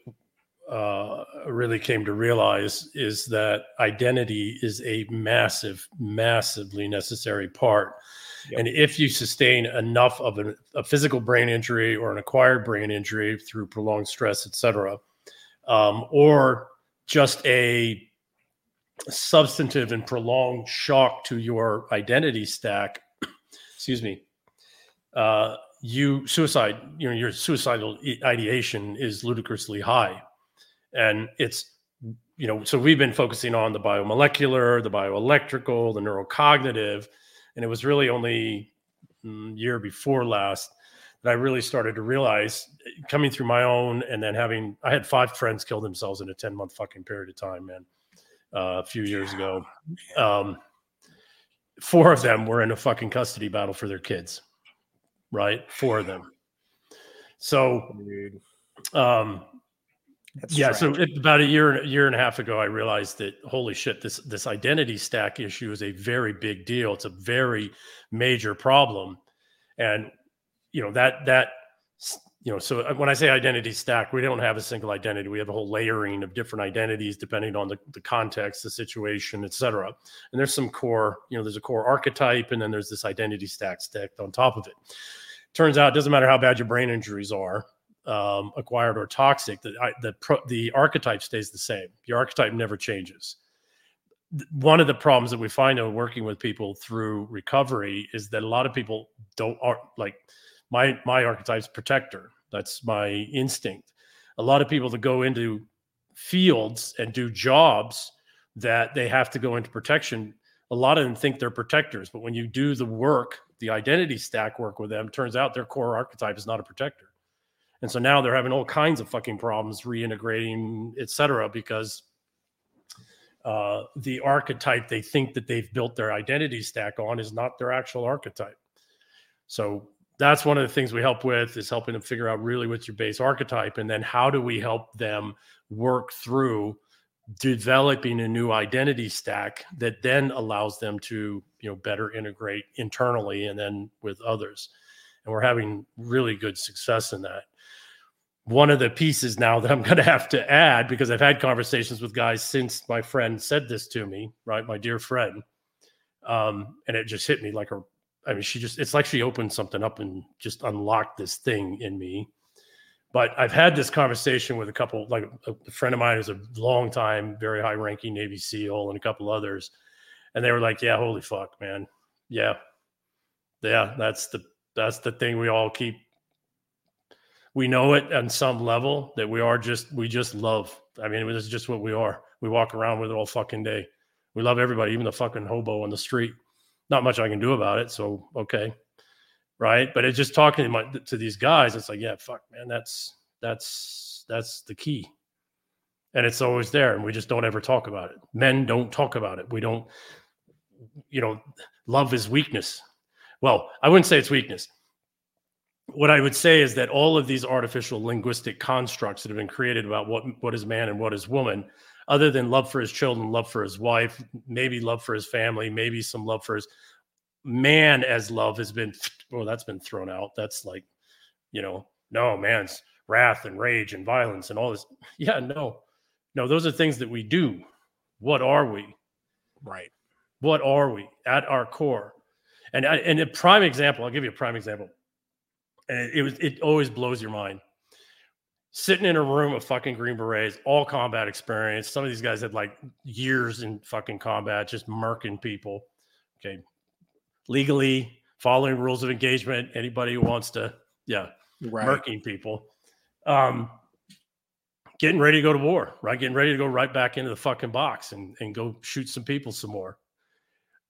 uh, really came to realize is that identity is a massive, massively necessary part. And if you sustain enough of an, a physical brain injury or an acquired brain injury through prolonged stress, et cetera, um, or just a substantive and prolonged shock to your identity stack, excuse me, uh, you suicide, you know, your suicidal ideation is ludicrously high. And it's, you know, so we've been focusing on the biomolecular, the bioelectrical, the neurocognitive. And it was really only mm, year before last that I really started to realize coming through my own and then having, I had five friends kill themselves in a 10 month fucking period of time, man, uh, a few years ago. Um, four of them were in a fucking custody battle for their kids, right? Four of them. So, um, that's yeah, so it, about a year, a year and a half ago, I realized that holy shit, this this identity stack issue is a very big deal. It's a very major problem, and you know that that you know. So uh, when I say identity stack, we don't have a single identity. We have a whole layering of different identities depending on the, the context, the situation, et cetera. And there's some core, you know, there's a core archetype, and then there's this identity stack stacked on top of it. Turns out, it doesn't matter how bad your brain injuries are um, acquired or toxic, the the pro, the archetype stays the same. Your archetype never changes. One of the problems that we find in working with people through recovery is that a lot of people don't are like my my archetype's protector. That's my instinct. A lot of people that go into fields and do jobs that they have to go into protection. A lot of them think they're protectors, but when you do the work, the identity stack work with them, turns out their core archetype is not a protector. And so now they're having all kinds of fucking problems reintegrating, et cetera, because uh, the archetype they think that they've built their identity stack on is not their actual archetype. So that's one of the things we help with is helping them figure out really what's your base archetype, and then how do we help them work through developing a new identity stack that then allows them to you know better integrate internally and then with others and we're having really good success in that one of the pieces now that i'm going to have to add because i've had conversations with guys since my friend said this to me right my dear friend um, and it just hit me like a i mean she just it's like she opened something up and just unlocked this thing in me but I've had this conversation with a couple, like a, friend of mine who's a long time, very high ranking Navy SEAL and a couple others. And they were like, yeah, holy fuck, man. Yeah. Yeah. That's the, that's the thing we all keep. We know it on some level that we are just, we just love. I mean, this is just what we are. We walk around with it all fucking day. We love everybody, even the fucking hobo on the street. Not much I can do about it. So, okay right? But it's just talking to, my, to these guys. It's like, yeah, fuck, man, that's that's that's the key, and it's always there, and we just don't ever talk about it. Men don't talk about it. We don't, you know, love is weakness. Well, I wouldn't say it's weakness. What I would say is that all of these artificial linguistic constructs that have been created about what what is man and what is woman, other than love for his children, love for his wife, maybe love for his family, maybe some love for his man as love has been well that's been thrown out that's like you know no man's wrath and rage and violence and all this. Yeah, no, no, those are things that we do. What are we? Right. What are we at our core? And and a prime example, I'll give you a prime example. And it, was it always blows your mind. Sitting in a room of fucking Green Berets, all combat experience. Some of these guys had like years in fucking combat, just murking people. Okay. Legally following rules of engagement. Anybody who wants to, yeah, Right. murking people. Um, getting ready to go to war, right? Getting ready to go right back into the fucking box and, and go shoot some people some more.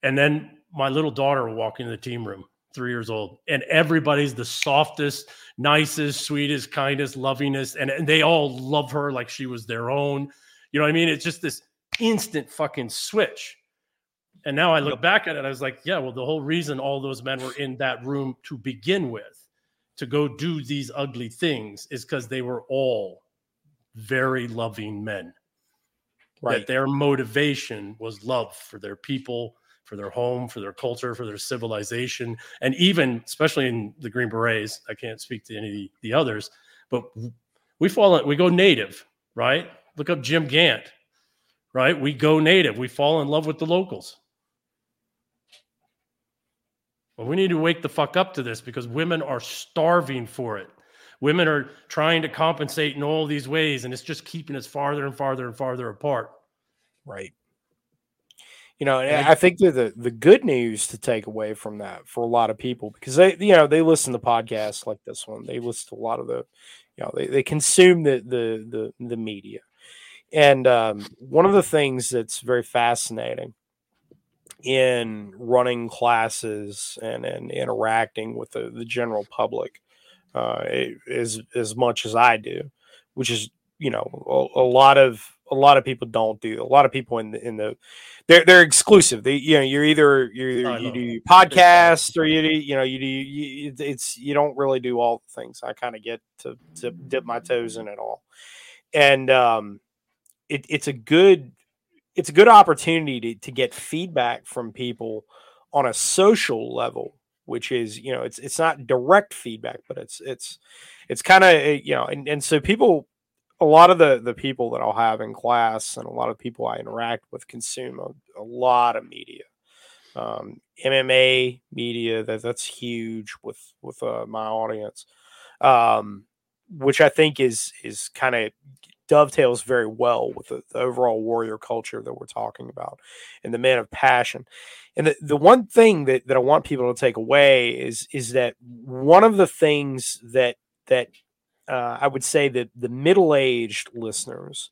And then my little daughter will walk into the team room, three years old, and everybody's the softest, nicest, sweetest, kindest, lovingest, and, and they all love her like she was their own. You know what I mean? It's just this instant fucking switch. And now I look back at it, I was like, yeah, well, the whole reason all those men were in that room to begin with, to go do these ugly things, is because they were all very loving men. Right. That their motivation was love for their people, for their home, for their culture, for their civilization, and even, especially in the Green Berets, I can't speak to any of the, the others, but we fall, we go native, right? Look up Jim Gant, right? We go native. We fall in love with the locals. Well, we need to wake the fuck up to this because women are starving for it. Women are trying to compensate in all these ways, and it's just keeping us farther and farther and farther apart. Right. You know, and I think that the the good news to take away from that for a lot of people because they you know they listen to podcasts like this one. They listen to a lot of the you know they, they consume the the the the media. And um, one of the things that's very fascinating in running classes and, and interacting with the, the general public uh, as as much as I do, which is you know a, a lot of a lot of people don't do. A lot of people in the in the they're they're exclusive. They you know you're either you're, you do podcasts or you do you know you do you, it's you don't really do all the things. I kind of get to to dip my toes in it all, and um, it, it's a good it's a good opportunity to, to get feedback from people on a social level which is you know it's it's not direct feedback but it's it's it's kind of you know and, and so people a lot of the the people that i'll have in class and a lot of people i interact with consume a, a lot of media. Um, mma media that that's huge with with uh, my audience. Um, which i think is is kind of dovetails very well with the, the overall warrior culture that we're talking about and the men of passion. And the, the one thing that, that I want people to take away is is that one of the things that that uh, I would say that the middle aged listeners,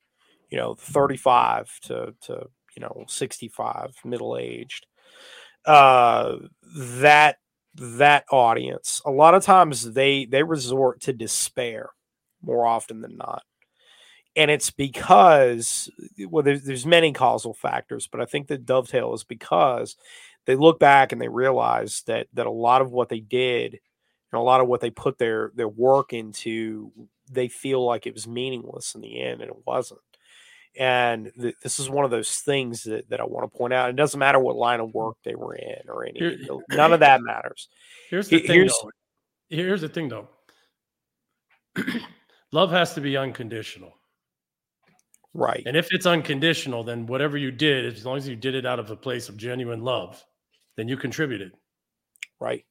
you know, 35 to, to you know 65, middle aged, uh, that that audience, a lot of times they they resort to despair more often than not. And it's because well, there's, there's many causal factors, but I think the dovetail is because they look back and they realize that that a lot of what they did a lot of what they put their their work into they feel like it was meaningless in the end and it wasn't and th- this is one of those things that, that i want to point out it doesn't matter what line of work they were in or any Here- none of that matters Here's the thing, here's- though. Here's the thing, though. Love has to be unconditional. right And if it's unconditional, then whatever you did, as long as you did it out of a place of genuine love, then you contributed. right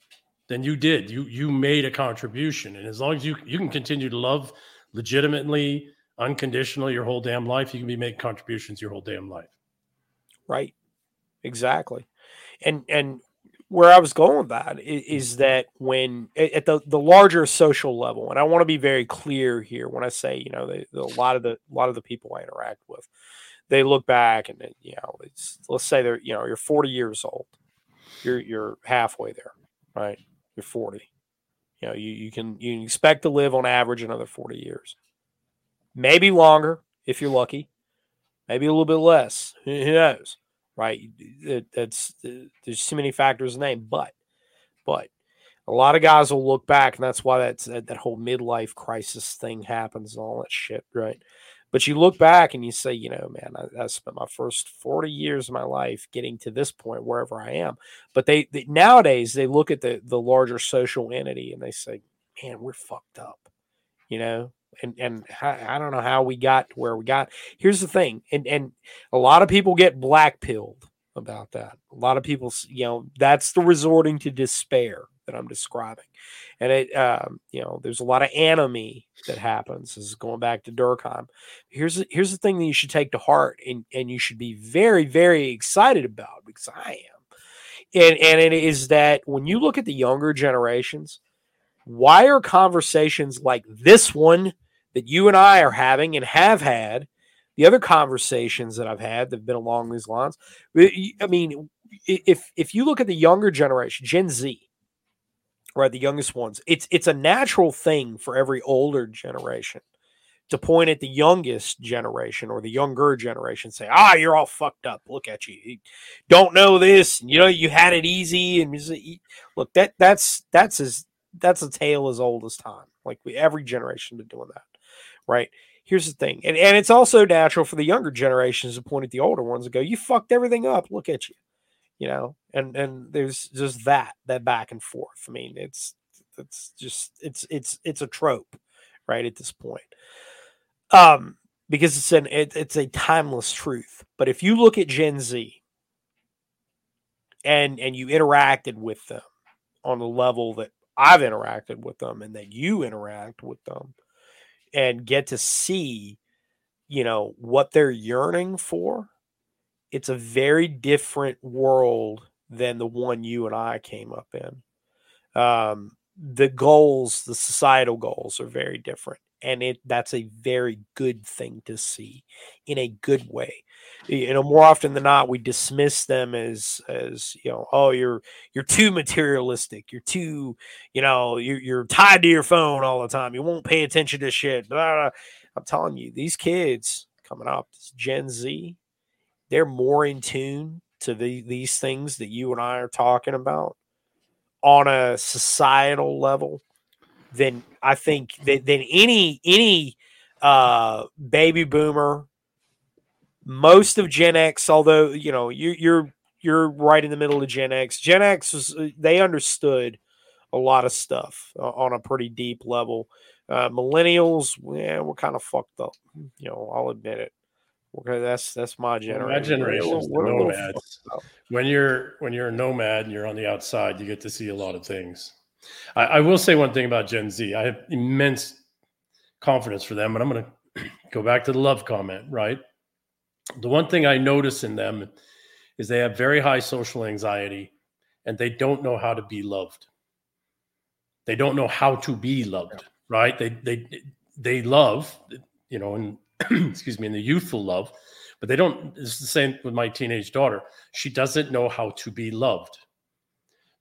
Then you did. You you made a contribution. And as long as you you can continue to love legitimately, unconditionally your whole damn life, you can be making contributions your whole damn life. right exactly and and where i was going with that is, mm-hmm. that when at the the larger social level and i want to be very clear here when i say you know they, the, a lot of the a lot of the people i interact with they look back and you know it's let's say they're you know you're 40 years old you're you're halfway there right you're 40 you know you, you can you expect to live on average another 40 years. Maybe longer if you're lucky. Maybe a little bit less. Who knows right? It, that's uh, there's too many factors to name but but a lot of guys will look back and that's why that's that, that whole midlife crisis thing happens and all that shit right but you look back and you say you know man I, I spent my first 40 years of my life getting to this point wherever i am but they, they nowadays they look at the the larger social entity and they say man we're fucked up you know and and how, I don't know how we got to where we got. Here's the thing, and and a lot of people get black pilled about that. A lot of people, you know, that's the resorting to despair that I'm describing, and it, um, you know, there's a lot of anomie that happens. This is going back to Durkheim. Here's here's the thing that you should take to heart, and and you should be very very excited about because I am, and and it is that when you look at the younger generations, why are conversations like this one that you and I are having and have had, the other conversations that I've had that have been along these lines. I I mean, if if you look at the younger generation, Gen Z, right, the youngest ones, it's it's a natural thing for every older generation to point at the youngest generation or the younger generation, say, "Ah, you're all fucked up. Look at you. You don't know this. You know, you had it easy." And look, that that's that's as that's a tale as old as time. Like we, every generation been doing that, right? Here's the thing, and and it's also natural for the younger generations to point at the older ones and go, "You fucked everything up. Look at you," you know. And and there's just that that back and forth. I mean, it's it's just it's it's it's a trope, right? At this point, um, because it's an it, it's a timeless truth. But if you look at Gen Z, and and you interacted with them on the level that I've interacted with them and that you interact with them and get to see, you know, what they're yearning for, it's a very different world than the one you and I came up in. Um, the goals, the societal goals are very different. And it that's a very good thing to see in a good way. You know, more often than not, we dismiss them as as you know, oh, you're you're too materialistic. You're too, you know, you're, you're tied to your phone all the time. You won't pay attention to shit. Blah, blah. I'm telling you, these kids coming up, this Gen Z, they're more in tune to the, these things that you and I are talking about on a societal level than I think that than any any uh, baby boomer. Most of Gen X, although you know you, you're you're right in the middle of Gen X. Gen X was uh, they understood a lot of stuff uh, on a pretty deep level. Uh, millennials, yeah, we're kind of fucked up. You know, I'll admit it. Okay, that's that's my generation. My generation's the We're a little nomads. when you're when you're a nomad and you're on the outside, you get to see a lot of things. I, I will say one thing about Gen Z. I have immense confidence for them, and I'm going to go back to the love comment. Right, the one thing I notice in them is they have very high social anxiety, and they don't know how to be loved. They don't know how to be loved. Right? They they they love, you know, and excuse me, in the youthful love, but they don't. It's the same with my teenage daughter. She doesn't know how to be loved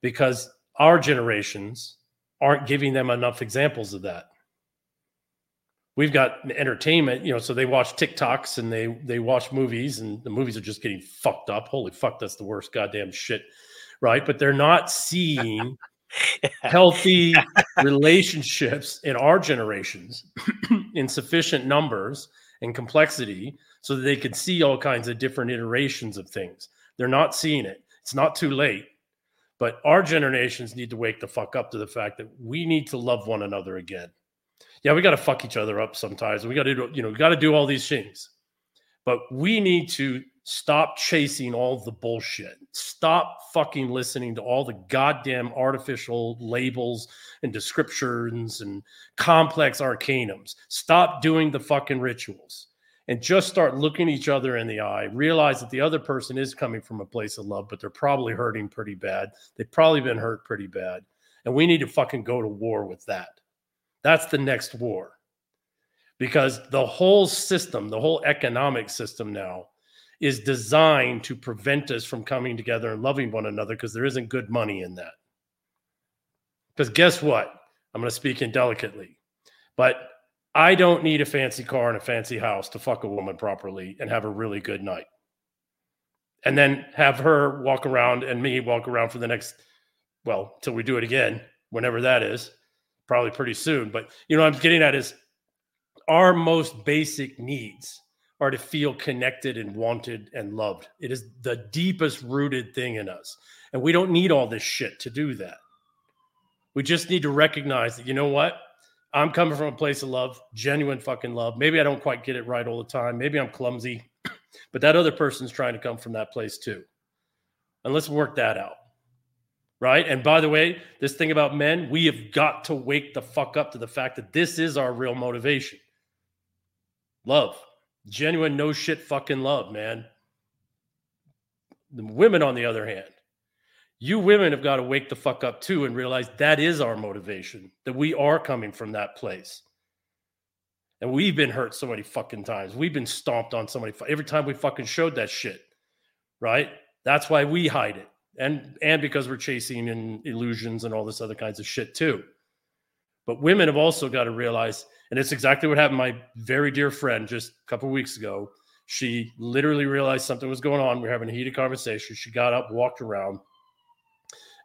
because our generations aren't giving them enough examples of that. We've got entertainment, you know, so they watch TikToks and they they watch movies, and the movies are just getting fucked up. Holy fuck, that's the worst goddamn shit, right? But they're not seeing healthy relationships in our generations in sufficient numbers and complexity so that they could see all kinds of different iterations of things. They're not seeing it. It's not too late. But our generations need to wake the fuck up to the fact that we need to love one another again. Yeah, we got to fuck each other up sometimes. We got to you know, we got to do all these things. But we need to stop chasing all the bullshit. Stop fucking listening to all the goddamn artificial labels and descriptions and complex arcanums. Stop doing the fucking rituals and just start looking each other in the eye. Realize that the other person is coming from a place of love, but they're probably hurting pretty bad. They've probably been hurt pretty bad. And we need to fucking go to war with that. That's the next war. Because the whole system, the whole economic system now is designed to prevent us from coming together and loving one another because there isn't good money in that. Because guess what? I'm going to speak indelicately, but I don't need a fancy car and a fancy house to fuck a woman properly and have a really good night. And then have her walk around and me walk around for the next, well, till we do it again, whenever that is, probably pretty soon. But you know, I'm getting at is our most basic needs are to feel connected and wanted and loved. It is the deepest rooted thing in us. And we don't need all this shit to do that. We just need to recognize that, you know what? I'm coming from a place of love, genuine fucking love. Maybe I don't quite get it right all the time. Maybe I'm clumsy, but that other person's trying to come from that place too. And let's work that out. Right. And by the way, this thing about men, we have got to wake the fuck up to the fact that this is our real motivation love, genuine, no shit fucking love, man. The women, on the other hand, you women have got to wake the fuck up too and realize that is our motivation, that we are coming from that place. And we've been hurt so many fucking times. We've been stomped on so many every time we fucking showed that shit. Right? That's why we hide it. And and because we're chasing in illusions and all this other kinds of shit too. But women have also got to realize, and it's exactly what happened. My very dear friend just a couple weeks ago, she literally realized something was going on. We are having a heated conversation. She got up, walked around,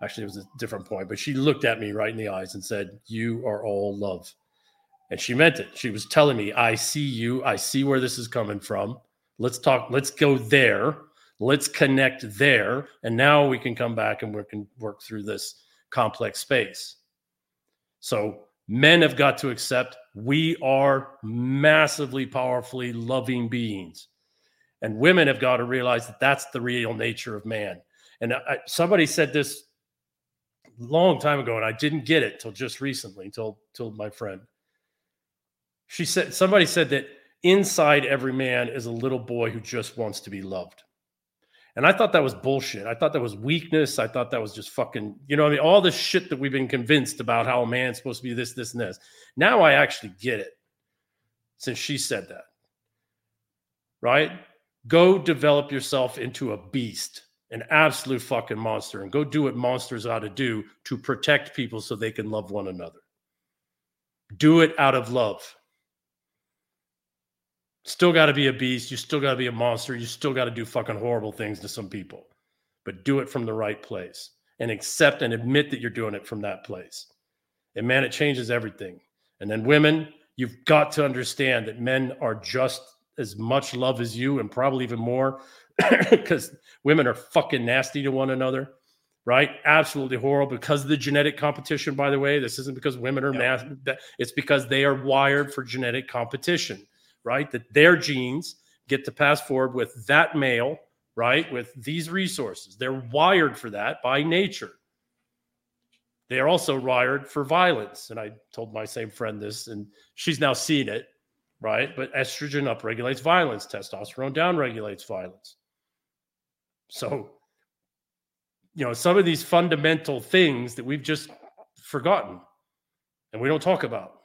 actually it was a different point but she looked at me right in the eyes and said you are all love. And she meant it. She was telling me i see you. I see where this is coming from. Let's talk. Let's go there. Let's connect there. And now we can come back and we can work through this complex space. So men have got to accept we are massively powerfully loving beings and women have got to realize that that's the real nature of man and I, somebody said this long time ago, and I didn't get it till just recently, until till my friend. She said somebody said that inside every man is a little boy who just wants to be loved. And I thought that was bullshit. I thought that was weakness. I thought that was just fucking, you know, I mean, all this shit that we've been convinced about how a man's supposed to be this, this, and this. Now I actually get it since she said that. Right? Go develop yourself into a beast an absolute fucking monster and go do what monsters ought to do to protect people so they can love one another. Do it out of love. Still got to be a beast. You still got to be a monster. You still got to do fucking horrible things to some people, but do it from the right place and accept and admit that you're doing it from that place. And man, it changes everything. And then women, you've got to understand that men are just as much love as you and probably even more because women are fucking nasty to one another, right? Absolutely horrible because of the genetic competition. By the way, this isn't because women are nasty; it's because they are wired for genetic competition, right? That their genes get to pass forward with that male, right? With these resources, they're wired for that by nature. They are also wired for violence, and I told my same friend this, and she's now seen it, right? But estrogen upregulates violence, testosterone downregulates violence. So, you know, some of these fundamental things that we've just forgotten and we don't talk about.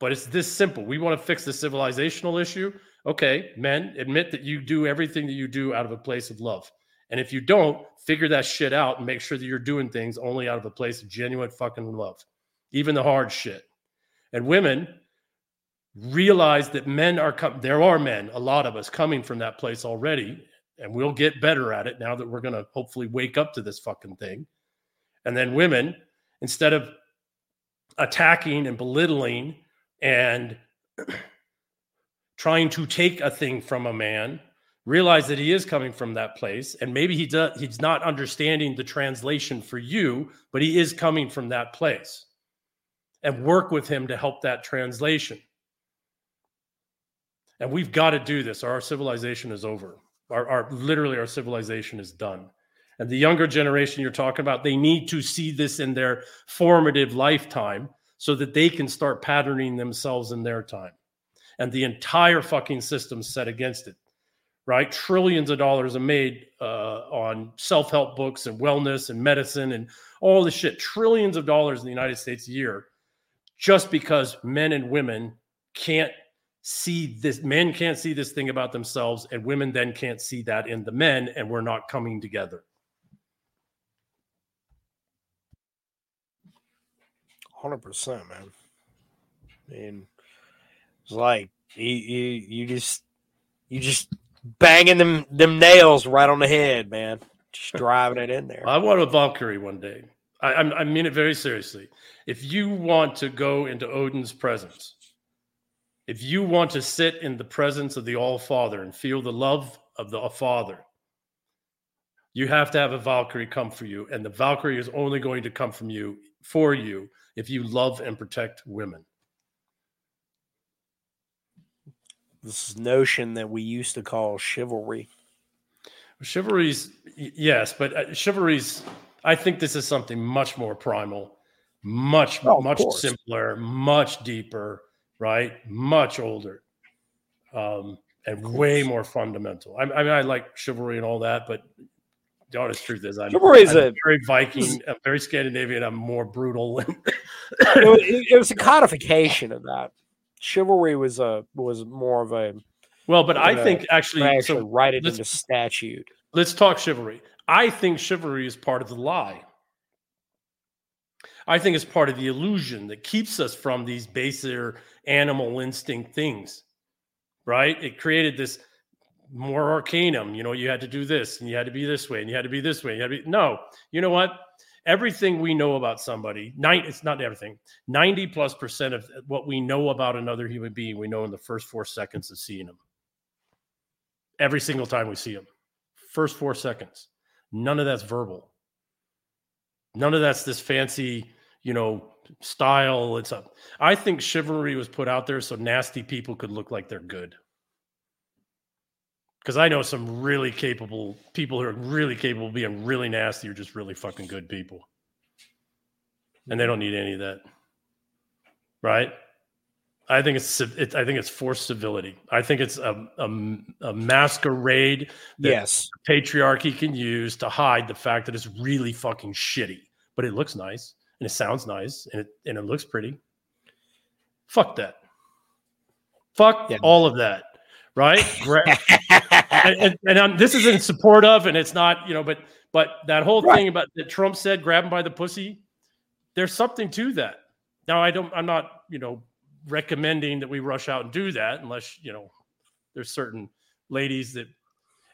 But it's this simple. We want to fix the civilizational issue. Okay, men, admit that you do everything that you do out of a place of love. And if you don't, figure that shit out and make sure that you're doing things only out of a place of genuine fucking love, even the hard shit. And women realize that men are coming. There are men, a lot of us, coming from that place already and we'll get better at it now that we're going to hopefully wake up to this fucking thing. And then women, instead of attacking and belittling and trying to take a thing from a man, realize that he is coming from that place and maybe he does he's not understanding the translation for you, but he is coming from that place. And work with him to help that translation. And we've got to do this or our civilization is over. Our, our literally our civilization is done. And the younger generation you're talking about, they need to see this in their formative lifetime so that they can start patterning themselves in their time. And the entire fucking system set against it, right? Trillions of dollars are made uh, on self help books and wellness and medicine and all this shit. Trillions of dollars in the United States a year just because men and women can't see this men can't see this thing about themselves and women then can't see that in the men and we're not coming together 100% man. I mean it's like you, you you just you just banging them them nails right on the head man. Just driving it in there. I want a valkyrie one day. I, I mean it very seriously. If you want to go into odin's presence if you want to sit in the presence of the All Father and feel the love of the Father, you have to have a Valkyrie come for you. And the Valkyrie is only going to come from you for you if you love and protect women. This notion that we used to call chivalry. Chivalry's, yes, but uh, chivalry's, I think this is something much more primal, much, oh, much coarse. simpler, much deeper, right? Much older. Um, and way more fundamental. I, I mean, I like chivalry and all that, but the honest truth is, I'm, I'm a- very Viking, I'm very Scandinavian. I'm more brutal. it, was, it, was a codification of that. Chivalry was a was more of a well, but I think actually, I so actually write it into statute. let's talk chivalry. I think chivalry is part of the lie. I think it's part of the illusion that keeps us from these baser animal instinct things, right? It created this more arcanum. You know, you had to do this and you had to be this way and you had to be this way. You had to be no. You know what? Everything we know about somebody, nine, it's not everything. 90 plus percent of what we know about another human being, we know in the first four seconds of seeing them. Every single time we see them. First four seconds. None of that's verbal. None of that's this fancy, you know, style. It's up. I think chivalry was put out there so nasty people could look like they're good. Because I know some really capable people who are really capable of being really nasty or just really fucking good people. And they don't need any of that. Right? I think it's, it, I think it's forced civility. I think it's a, a, a masquerade that Yes. patriarchy can use to hide the fact that it's really fucking shitty. But it looks nice and it sounds nice and it and it looks pretty. Fuck that. Fuck Yeah. all of that. Right? And, and, and I'm, this is in support of, and it's not, you know, but but that whole Right. thing about that Trump said, grab him by the pussy. There's something to that. Now, I don't. I'm not, you know, recommending that we rush out and do that unless you know there's certain ladies that.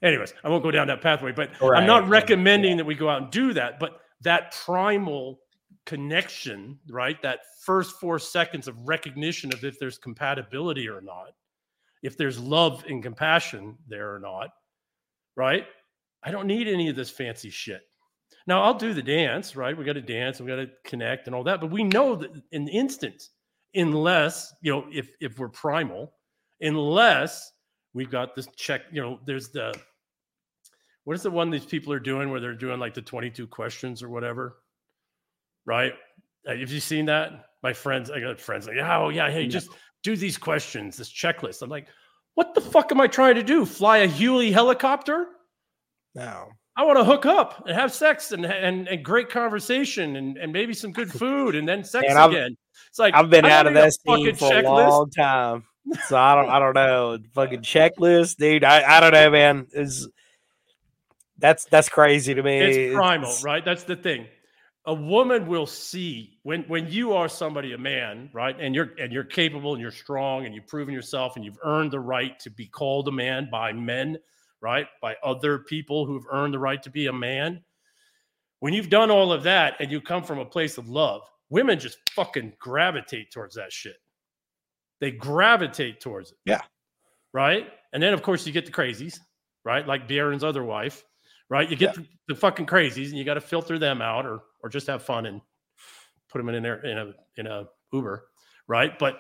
Anyways, I won't go down that pathway, but I'm not right, recommending that we go out and do that. But that primal connection, right? That first four seconds of recognition of if there's compatibility or not, if there's love and compassion there or not, right? I don't need any of this fancy shit. Now I'll do the dance, right? We got to dance, we got to connect and all that, but we know that in the instance, unless you know, if if we're primal, unless we've got this check, you know, there's the what is the one these people are doing where they're doing like the 22 questions or whatever, right? Have you seen that? My friends, I got friends like, oh yeah, hey, No. just do these questions, this checklist. I'm like, what the fuck am I trying to do? Fly a Huey helicopter? No. I want to hook up and have sex and and, and great conversation and, and maybe some good food and then sex Man, again. It's like I've been out of that scene for a long time. So I don't I don't know. Fucking checklist, dude. I, I don't know, man. Is that's that's crazy to me. It's primal, It's- right? That's the thing. A woman will see when when you are somebody, a man, right, and you're and you're capable and you're strong and you've proven yourself and you've earned the right to be called a man by men, right, by other people who've earned the right to be a man. When you've done all of that and you come from a place of love, women just fucking gravitate towards that shit. They gravitate towards it. Yeah. Right. And then, of course, you get the crazies, right? Like Bjorn's other wife, right? You get the, the fucking crazies and you got to filter them out or, or just have fun and put them in, there in a, in a Uber. Right. But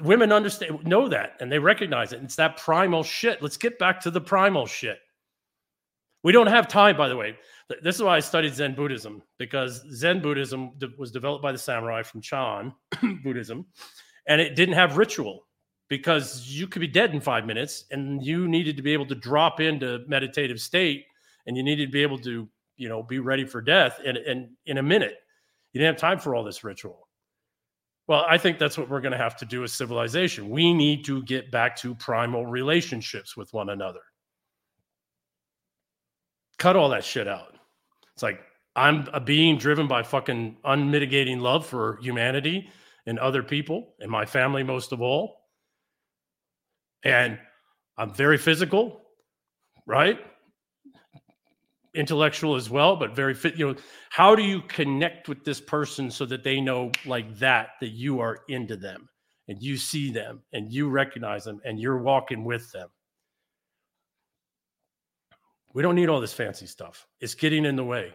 women understand, know that and they recognize it. It's that primal shit. Let's get back to the primal shit. We don't have time, by the way. This is why I studied Zen Buddhism because Zen Buddhism was developed by the samurai from Chan Buddhism, and it didn't have ritual because you could be dead in five minutes, and you needed to be able to drop into meditative state, and you needed to be able to, you know, be ready for death in, in, in a minute. You didn't have time for all this ritual. Well, I think that's what we're going to have to do as civilization. We need to get back to primal relationships with one another cut all that shit out. It's like I'm a being driven by fucking unmitigating love for humanity and other people and my family most of all. And I'm very physical, right? Intellectual as well, but very fit. You know, how do you connect with this person so that they know, like that, that you are into them and you see them and you recognize them and you're walking with them? We don't need all this fancy stuff. It's getting in the way.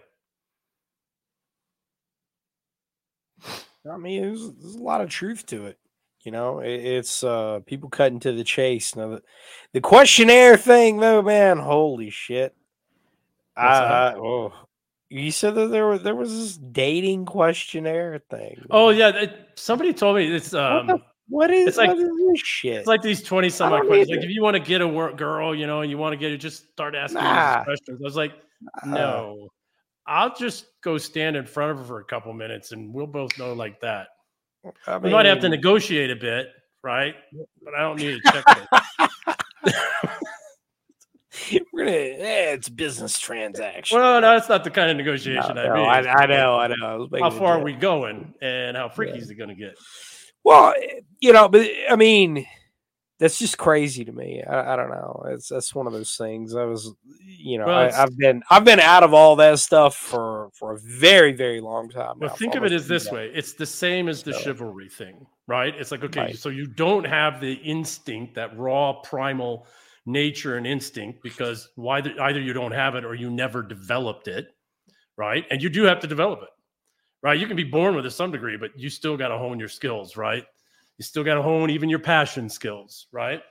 I mean, there's, there's a lot of truth to it. You know, it, it's uh people cutting to the chase. Now the, the questionnaire thing, though, man, holy shit! I, I- oh, you said that there was there was this dating questionnaire thing. Oh yeah, it, somebody told me it's What um, the- what is it's like- what is this shit? it's like these twenty some odd questions. Like if you want to get a girl, you know, and you want to get it, just start asking Nah. these questions. I was like, Uh, no, I'll just go stand in front of her for a couple minutes, and we'll both know like that. I We might have to negotiate a bit, right? But I don't need a check. We're gonna. Eh, it's business transaction. well, no, that's not the kind of negotiation no, I mean. I, I know, I know. I How far are we going, and how freaky is it going to get? Well, you know, but I mean, that's just crazy to me. I, I don't know. It's that's one of those things. I was, you know, Well, I, I've been I've been out of all that stuff for for a very very long time. Well, now, think of it as this decades. way: it's the same as the So- chivalry thing, right? It's like okay, Right. so you don't have the instinct, that raw primal nature and instinct, because why the, either you don't have it or you never developed it, right? And you do have to develop it, right? You can be born with it some degree, but you still got to hone your skills, right? You still got to hone even your passion skills, right?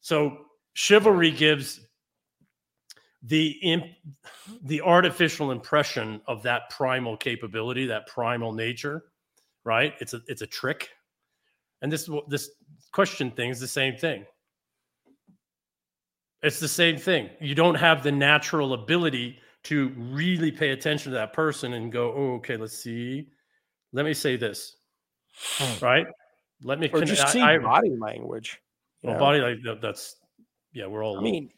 So chivalry gives the imp, the artificial impression of that primal capability, that primal nature, right? It's a it's a trick, and this this question thing is the same thing. It's the same thing. You don't have the natural ability to really pay attention to that person and go, oh, okay, let's see. Let me say this, hmm. right? Let me or just see I- body language. well, know? body like that, that's yeah, we're all. I mean,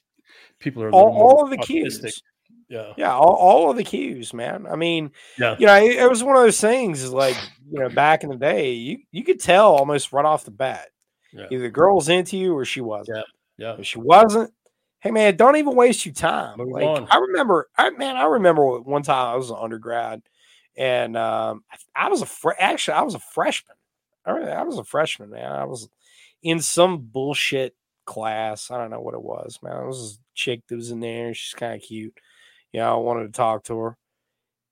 people are all, all of the autistic. cues. Yeah, Yeah, all, all of the cues, man. I mean, yeah, you know, it, it was one of those things. Like you know, back in the day, you you could tell almost right off the bat yeah, either the girl's into you or she wasn't. yeah. If she wasn't, hey man, don't even waste your time. Move like on. I remember, I man, I remember one time I was an undergrad, and um, I, I was a fre- actually I was a freshman. I, I was a freshman, man. I was in some bullshit class. I don't know what it was, man. It was a chick that was in there. She's kind of cute. You know, I wanted to talk to her.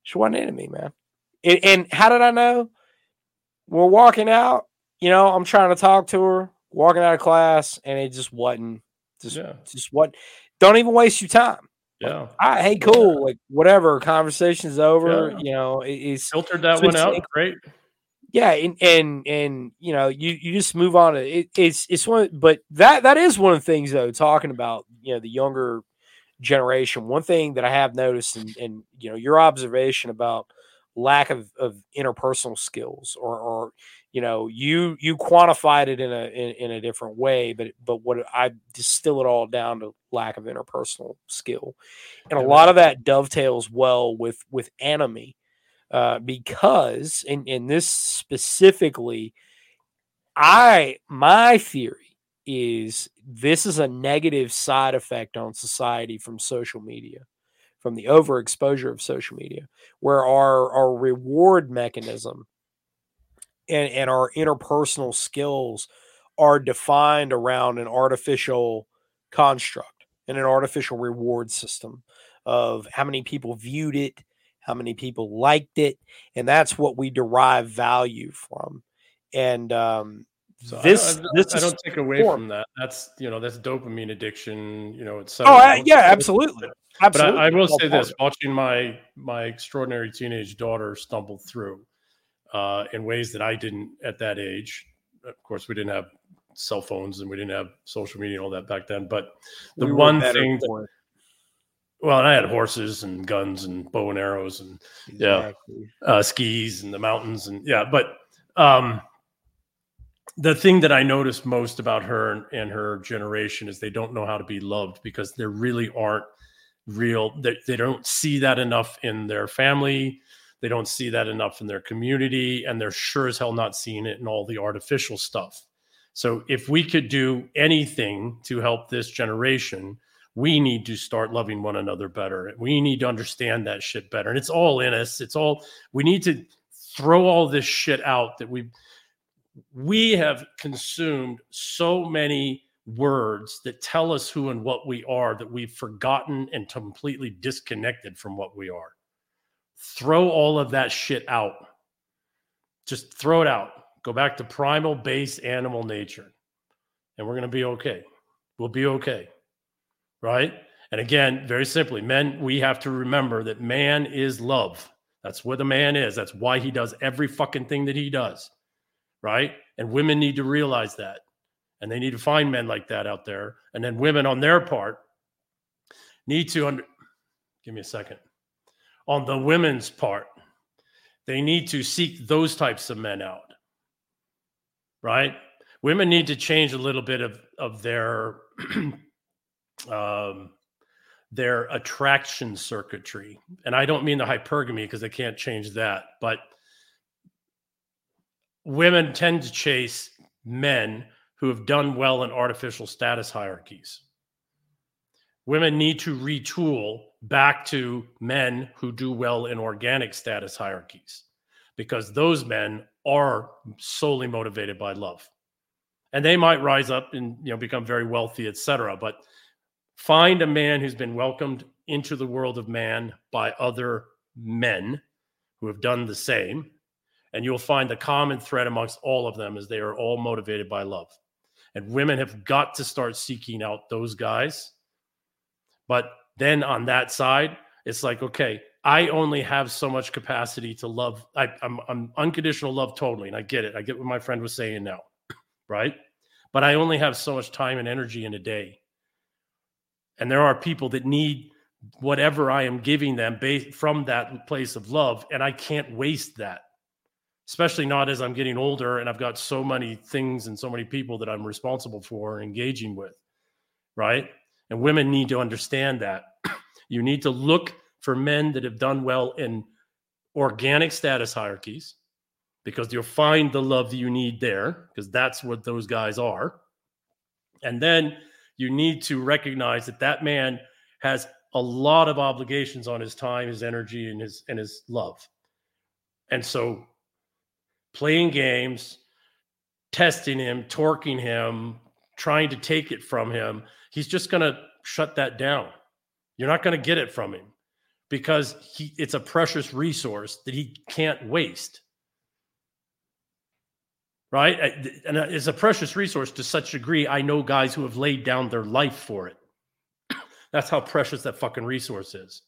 She wasn't into me, man. And, and how did I know? We're walking out. You know, I'm trying to talk to her, walking out of class, and it just wasn't. Just, Yeah. just what? Don't even waste your time. yeah. I, hey, cool. Like whatever. Conversation's over. Yeah. You know, it, it's Filtered that one out. like- Great. yeah, and and and you know, you you just move on. It, it's it's one, but that that is one of the things though. Talking about you know the younger generation, one thing that I have noticed, and and you know your observation about lack of of interpersonal skills, or or you know you you quantified it in a in, in a different way, but but what I distill it all down to lack of interpersonal skill, and a lot of that dovetails well with with anomie uh, because in in this specifically, I my theory is this is a negative side effect on society from social media, from the overexposure of social media, where our our reward mechanism and and our interpersonal skills are defined around an artificial construct and an artificial reward system of how many people viewed it, how many people liked it, and that's what we derive value from. And um, So this I don't, this I don't take away form. from that. That's you know that's dopamine addiction. You know, it's oh I, yeah, absolutely, But absolutely. I, I will say this: watching my my extraordinary teenage daughter stumble through uh, in ways that I didn't at that age. Of course, we didn't have cell phones and we didn't have social media and all that back then. But the We one thing, that, well, and I had horses and guns and bow and arrows and Yeah. Uh, skis and the mountains and yeah but um the thing that i noticed most about her and, and her generation is they don't know how to be loved because there really aren't real they, they don't see that enough in their family they don't see that enough in their community and they're sure as hell not seeing it in all the artificial stuff so if we could do anything to help this generation we need to start loving one another better. We need to understand that shit better. And it's all in us. It's all we need to throw all this shit out that we we have consumed so many words that tell us who and what we are that we've forgotten and completely disconnected from what we are. Throw all of that shit out. Just throw it out. Go back to primal base animal nature, and we're going to be okay. We'll be okay. Right? And again, very simply, men, we have to remember that man is love. That's what a man is. That's why he does every fucking thing that he does. Right? And women need to realize that. And they need to find men like that out there. And then women on their part need to under give me a second. On the women's part, they need to seek those types of men out. Right? Women need to change a little bit of of their um their attraction circuitry. And I don't mean the hypergamy because they can't change that, but women tend to chase men who have done well in artificial status hierarchies. Women need to retool back to men who do well in organic status hierarchies because those men are solely motivated by love. And they might rise up and you know become very wealthy, etc. But find a man who's been welcomed into the world of man by other men who have done the same and you'll find the common thread amongst all of them is they are all motivated by love and women have got to start seeking out those guys. But then on that side, it's like, okay, I only have so much capacity to love. I, I'm, I'm unconditional love totally. And I get it. I get what my friend was saying now. Right. But I only have so much time and energy in a day. And there are people that need whatever I am giving them based from that place of love. And I can't waste that especially not as I'm getting older and I've got so many things and so many people that I'm responsible for engaging with. Right. And women need to understand that. you need to look for men that have done well in organic status hierarchies because you'll find the love that you need there because that's what those guys are. And then you need to recognize that that man has a lot of obligations on his time, his energy, and his and his love. And so playing games, testing him, torquing him, trying to take it from him, he's just going to shut that down. You're not going to get it from him because he it's a precious resource that he can't waste. Right? And it's a precious resource to such a degree. I know guys who have laid down their life for it. That's how precious that fucking resource is.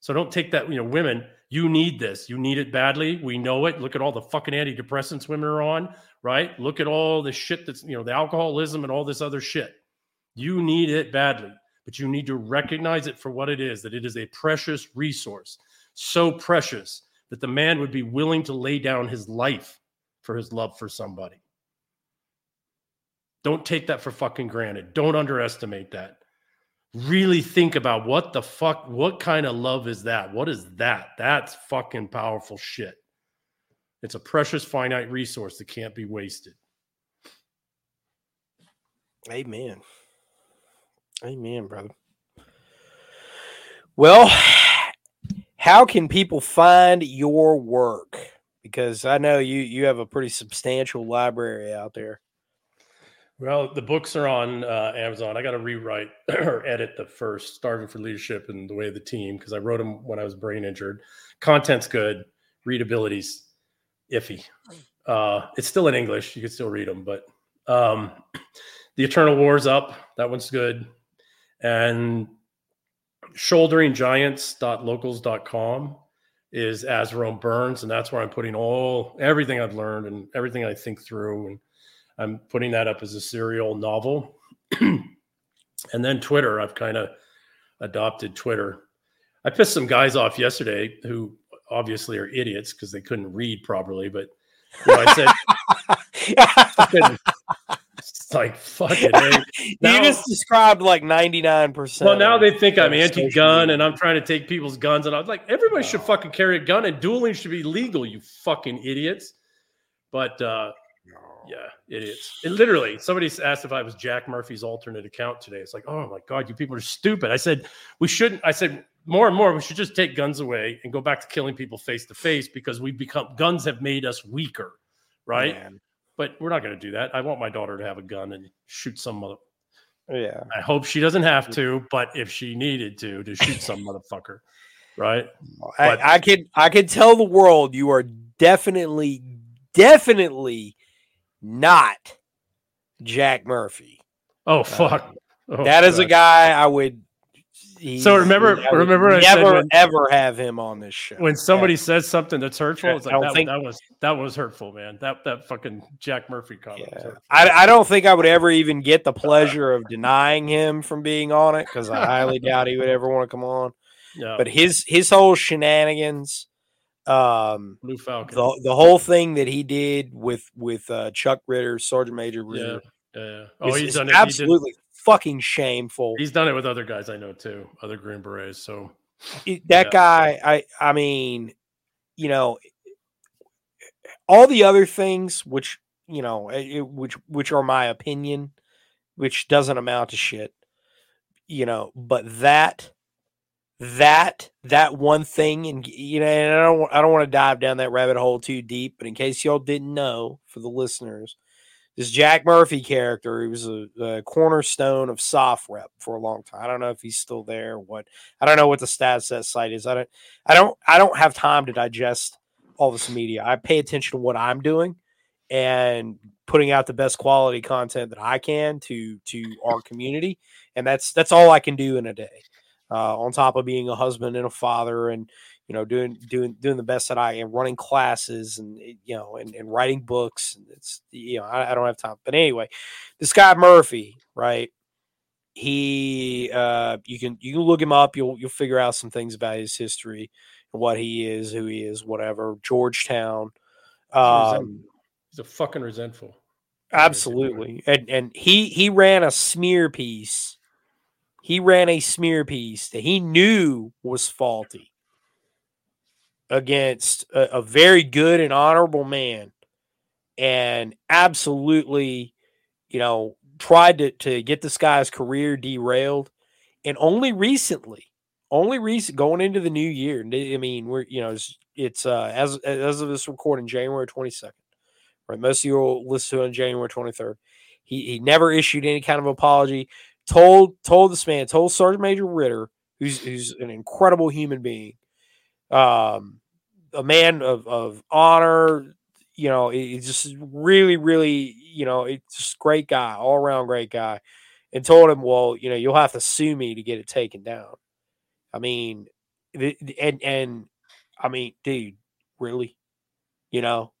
So don't take that, you know, women, you need this. You need it badly. We know it. Look at all the fucking antidepressants women are on, right? Look at all the shit that's, you know, the alcoholism and all this other shit. You need it badly, but you need to recognize it for what it is that it is a precious resource, so precious that the man would be willing to lay down his life for his love for somebody. Don't take that for fucking granted. Don't underestimate that really think about what the fuck, what kind of love is that? What is that? That's fucking powerful shit. It's a precious, finite resource that can't be wasted. Amen. Amen, brother. Well, how can people find your work? Because I know you you have a pretty substantial library out there. Well, the books are on uh, Amazon. I got to rewrite or edit the first Starving for Leadership and the Way of the Team because I wrote them when I was brain injured. Content's good, readability's iffy. Uh, it's still in English. You can still read them, but um, The Eternal War's up. That one's good. And shoulderinggiants.locals.com is Azarone Burns, and that's where I'm putting all everything I've learned and everything I think through and I'm putting that up as a serial novel. and then Twitter, I've kind of adopted Twitter. I pissed some guys off yesterday who obviously are idiots because they couldn't read properly, but you know, I said, it's like fucking. you just described like 99%. Well, now they think I'm anti gun and I'm trying to take people's guns. And I was like, everybody should fucking carry a gun and dueling should be legal, you fucking idiots. But uh, yeah, idiots. It literally, somebody asked if I was Jack Murphy's alternate account today. It's like, oh my God, you people are stupid. I said, we shouldn't. I said, more and more, we should just take guns away and go back to killing people face to face because we've become, guns have made us weaker, right? Man. But we're not going to do that. I want my daughter to have a gun and shoot some mother. Yeah. I hope she doesn't have to, but if she needed to, to shoot some motherfucker, right? I, I could, I could tell the world you are definitely definitely not Jack Murphy. Oh uh, fuck. Oh, that is a guy I would. So remember- I remember I never when- ever have him on this show. when somebody says something that's hurtful, Yeah, it's I like don't that, think- that was that was hurtful, man. That that fucking Jack Murphy comment. Yeah. I, I don't think I would ever even get the pleasure of denying him from being on it because I highly doubt he would ever want to come on. Yeah, But his his whole shenanigans, um, Blue Falcon. the the whole thing that he did with with uh, Chuck Ritter, Sergeant Major yeah, Ritter, yeah, yeah. Oh, he's done it. absolutely fucking shameful. he's done it with other guys I know too, other Green Berets. So It- that Yeah. guy, I I mean, you know, all the other things, which you know, eh, it- which which are my opinion, which doesn't amount to shit, you know, but that that that one thing, and you know, and I don't I don't want to dive down that rabbit hole too deep, but in case y'all didn't know, for the listeners. This Jack Murphy character, he was a, a cornerstone of SOFREP for a long time. I don't know if he's still there. What I don't know what the stats that site is. I don't I don't I don't have time to digest all this media. I pay attention to what I'm doing and putting out the best quality content that I can to to our community. And that's that's all I can do in a day. Uh, on top of being a husband and a father and you know doing doing doing the best that I am running classes and eh, you know and, and writing books and it's you know I, I don't have time. But anyway this guy Murphy right? He uh you can you can look him up. You'll you'll figure out some things about his history and what he is who he is whatever Georgetown um he's a fucking resentful. absolutely. And and he he ran a smear piece. He ran a smear piece that he knew was faulty against a, a very good and honorable man and absolutely you know tried to, to get this guy's career derailed. And only recently only recent going into the new year i mean we're you know it's, it's uh as as of this recording january 22nd right? Most of you will listen to it on january 23rd he, he never issued any kind of apology. Told told this man told sergeant major ritter who's who's an incredible human being um a man of, of honor you know he- he's just really really you know it's just great guy all around great guy and told him well you know you'll have to sue me to get it taken down. I mean and and i mean dude really? You know?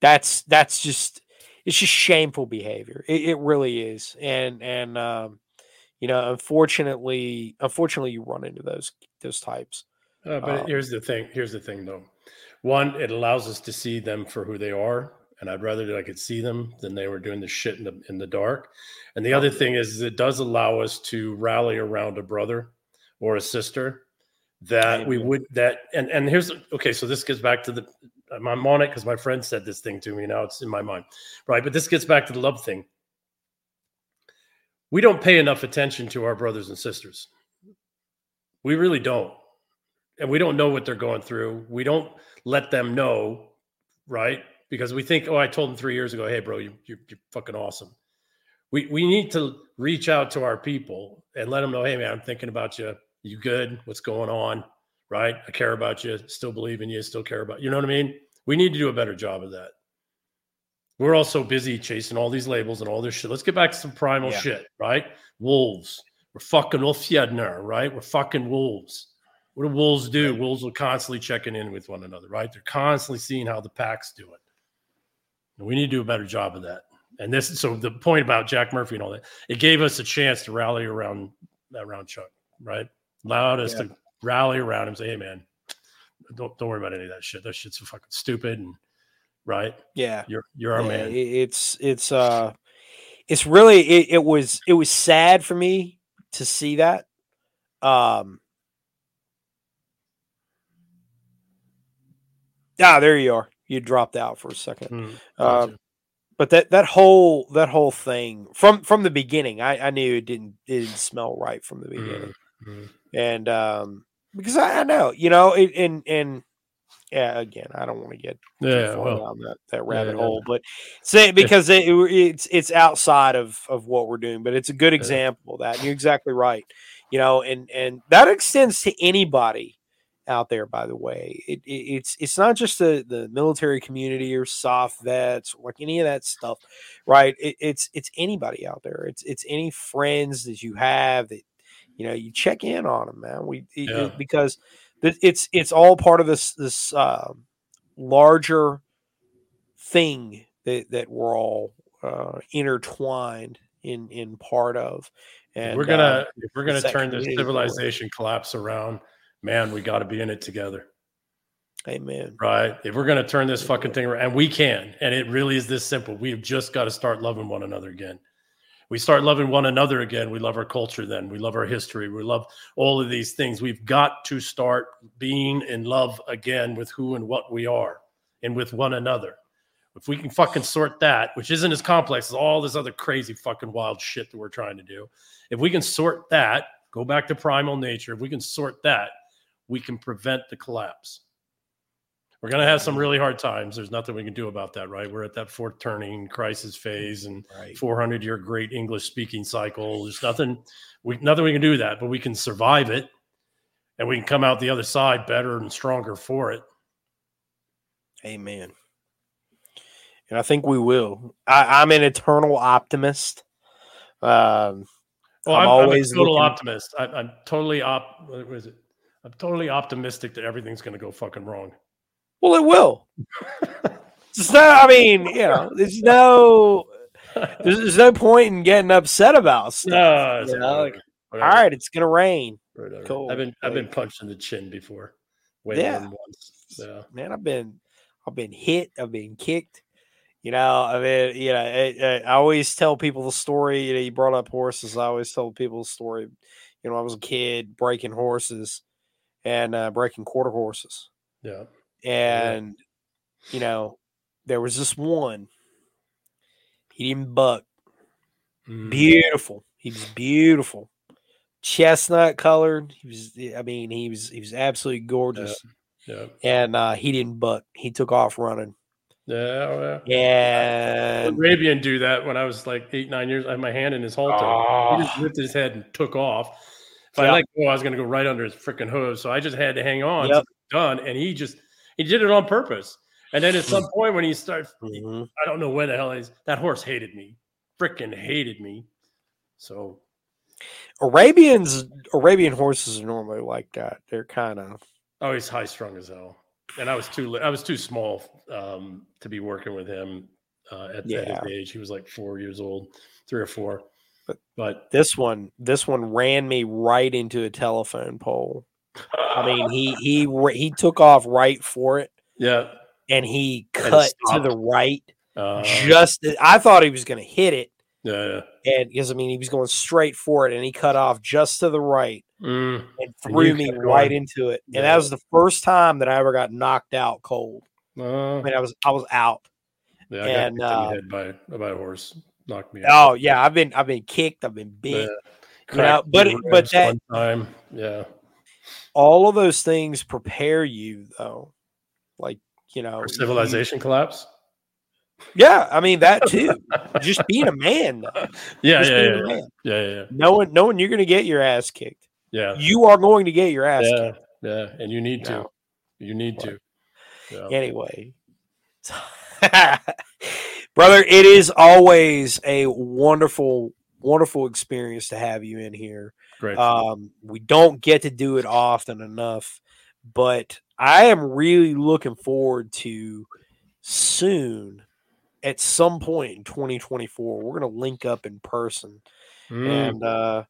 That's that's just it's just shameful behavior. It, it really is and and um you know unfortunately unfortunately you run into those those types Uh, but Um, here's the thing. Here's the thing, though. One, it allows us to see them for who they are, and I'd rather that I could see them than they were doing the shit in the in the dark. And the other thing is, it does allow us to rally around a brother or a sister that we would that. And and here's okay. So this gets back to the. I'm on it because my friend said this thing to me. Now it's in my mind, right? But this gets back to the love thing. We don't pay enough attention to our brothers and sisters. We really don't and we don't know what they're going through. We don't let them know, right? Because we think, oh, I told them three years ago, hey, bro, you, you're, you're fucking awesome. We we need to reach out to our people and let them know, hey, man, I'm thinking about you. You good? What's going on? Right? I care about you. Still believe in you. Still care about you. You Know what I mean? We need to do a better job of that. We're all so busy chasing all these labels and all this shit. Let's get back to some primal Yeah. shit, right? Wolves. We're fucking Ulfhednar, right? We're fucking wolves. What do wolves do? Wolves are constantly checking in with one another, right? They're constantly seeing how the packs do it. And we need to do a better job of that. And this, so the point about Jack Murphy and all that, it gave us a chance to rally around around Chuck, right? Allowed us Yeah. to rally around him, say, "Hey, man, don't don't worry about any of that shit. That shit's so fucking stupid." And right, yeah you're you're our Yeah, man. it's it's uh it's really it, it was it was sad for me to see that um ah there you are. You dropped out for a second. Mm, uh, gotcha. but that that whole that whole thing from from the beginning i i knew it didn't it didn't smell right from the beginning. Mm. and um because i, I know you know it, and and yeah again i don't want to get too yeah, far well, down that, that rabbit yeah. hole but say because it, it's it's outside of of what we're doing but it's a good example of that and you're exactly right. You know and and that extends to anybody out there. By the way, it, it, it's it's not just the the military community or soft vets, like any of that stuff, right? It, it's it's anybody out there. It's it's any friends that you have that you know you check in on them, man. We Yeah. because it's it's all part of this this uh, larger thing that that we're all uh, intertwined in in part of. And we're uh, gonna if we're gonna turn this civilization collapse around, man, we got to be in it together, amen. right? If we're gonna turn this fucking thing around, and we can, and it really is this simple. We've just got to start loving one another again. We start loving one another again. We love our culture. Then we love our history. We love all of these things. We've got to start being in love again with who and what we are, and with one another. If we can fucking sort that, which isn't as complex as all this other crazy fucking wild shit that we're trying to do, if we can sort that, go back to primal nature, if we can sort that, we can prevent the collapse. We're going to have some really hard times. There's nothing we can do about that, right? We're at that fourth turning crisis phase and Right. 400 year great English speaking cycle. There's nothing we nothing we can do that, but we can survive it and we can come out the other side better and stronger for it. Amen. And I think we will. I, I'm an eternal optimist. Um, Well, I'm I'm, always a total looking- optimist. I, I'm totally op. What is it? I'm totally optimistic that everything's going to go fucking wrong. well, it will. It's no, I mean, you know, there's no, there's, there's no point in getting upset about stuff. No, it's you know, like, All right, it's gonna rain, whatever. cool. I've been I've been punched in the chin before. Way Yeah. more than once. Yeah. man. I've been, I've been hit. I've been kicked. You know, I mean, you know, I always tell people the story. You know, you brought up horses. I always tell people the story. You know, I was a kid breaking horses and uh, breaking quarter horses. Yeah. and you know there was this one he didn't buck Mm. beautiful he was beautiful chestnut colored he was i mean he was he was absolutely gorgeous Yeah. and uh he didn't buck he took off running Yeah. oh, yeah. And Arabian do that when I was like eight, nine years. I had my hand in his halter. He just lifted his head and took off. If I let go, I was going to go right under his freaking hooves. So I just had to hang on. Yep. Done. And he just he did it on purpose. And then at some point when he started, Mhm. I don't know where the hell he's that horse hated me, freaking hated me. So arabians arabian horses are normally like that they're kind of oh, he's high strung as hell. And I was too I was too small um, to be working with him uh, at, at his age. He was like four years old, three or four. But- but this one this one ran me right into a telephone pole. I mean he he he took off right for it yeah. and he And cut to the right Uh, just I thought he was going to hit it. Yeah, yeah. and because I mean he was going straight for it and he cut off just to the right Mm, and And threw you me right into it. And that was the first time that I ever got knocked out cold. Uh, I mean I was I was out. Yeah, I and, got uh, kicked in the head by, by a horse. Knocked me Out. oh yeah I've been I've been kicked I've been Yeah. beat you know but but that time. Yeah. all of those things prepare you though like you know you- civilization collapse. yeah I mean that too just being a man. Yeah, yeah, yeah, a yeah, man. yeah, yeah, knowing knowing you're going to get your ass kicked yeah, you are going to get your ass kicked yeah, yeah. And you need to. No. You need Right. to. Yeah. anyway brother it is always a wonderful wonderful experience to have you in here Great. um we don't get to do it often enough but i am really looking forward to soon at some point in 2024 we're going to link up in person Mm, and uh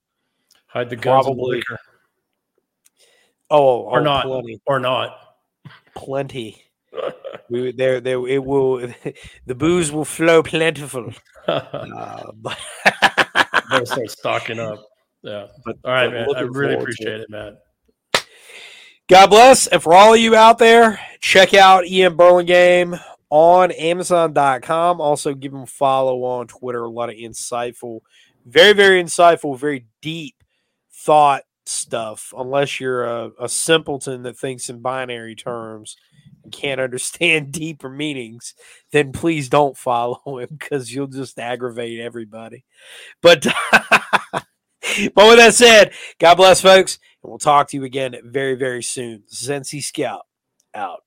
Hide the guns and the probably- oh, Or oh, not. plenty or not. plenty we there there it will the booze will flow plentiful uh, but Better start stocking up. Yeah. But- All right, man. I really appreciate it, man. God bless. And for all of you out there, check out EM Burlingame on Amazon.com. Also, give him a follow on Twitter. A lot of insightful, very, very insightful, very deep thought stuff. Unless you're a, a simpleton that thinks in binary terms and can't understand deeper meanings, then please don't follow him because you'll just aggravate everybody. But but with that said, God bless, folks, and we'll talk to you again very, very soon. NC Scout out.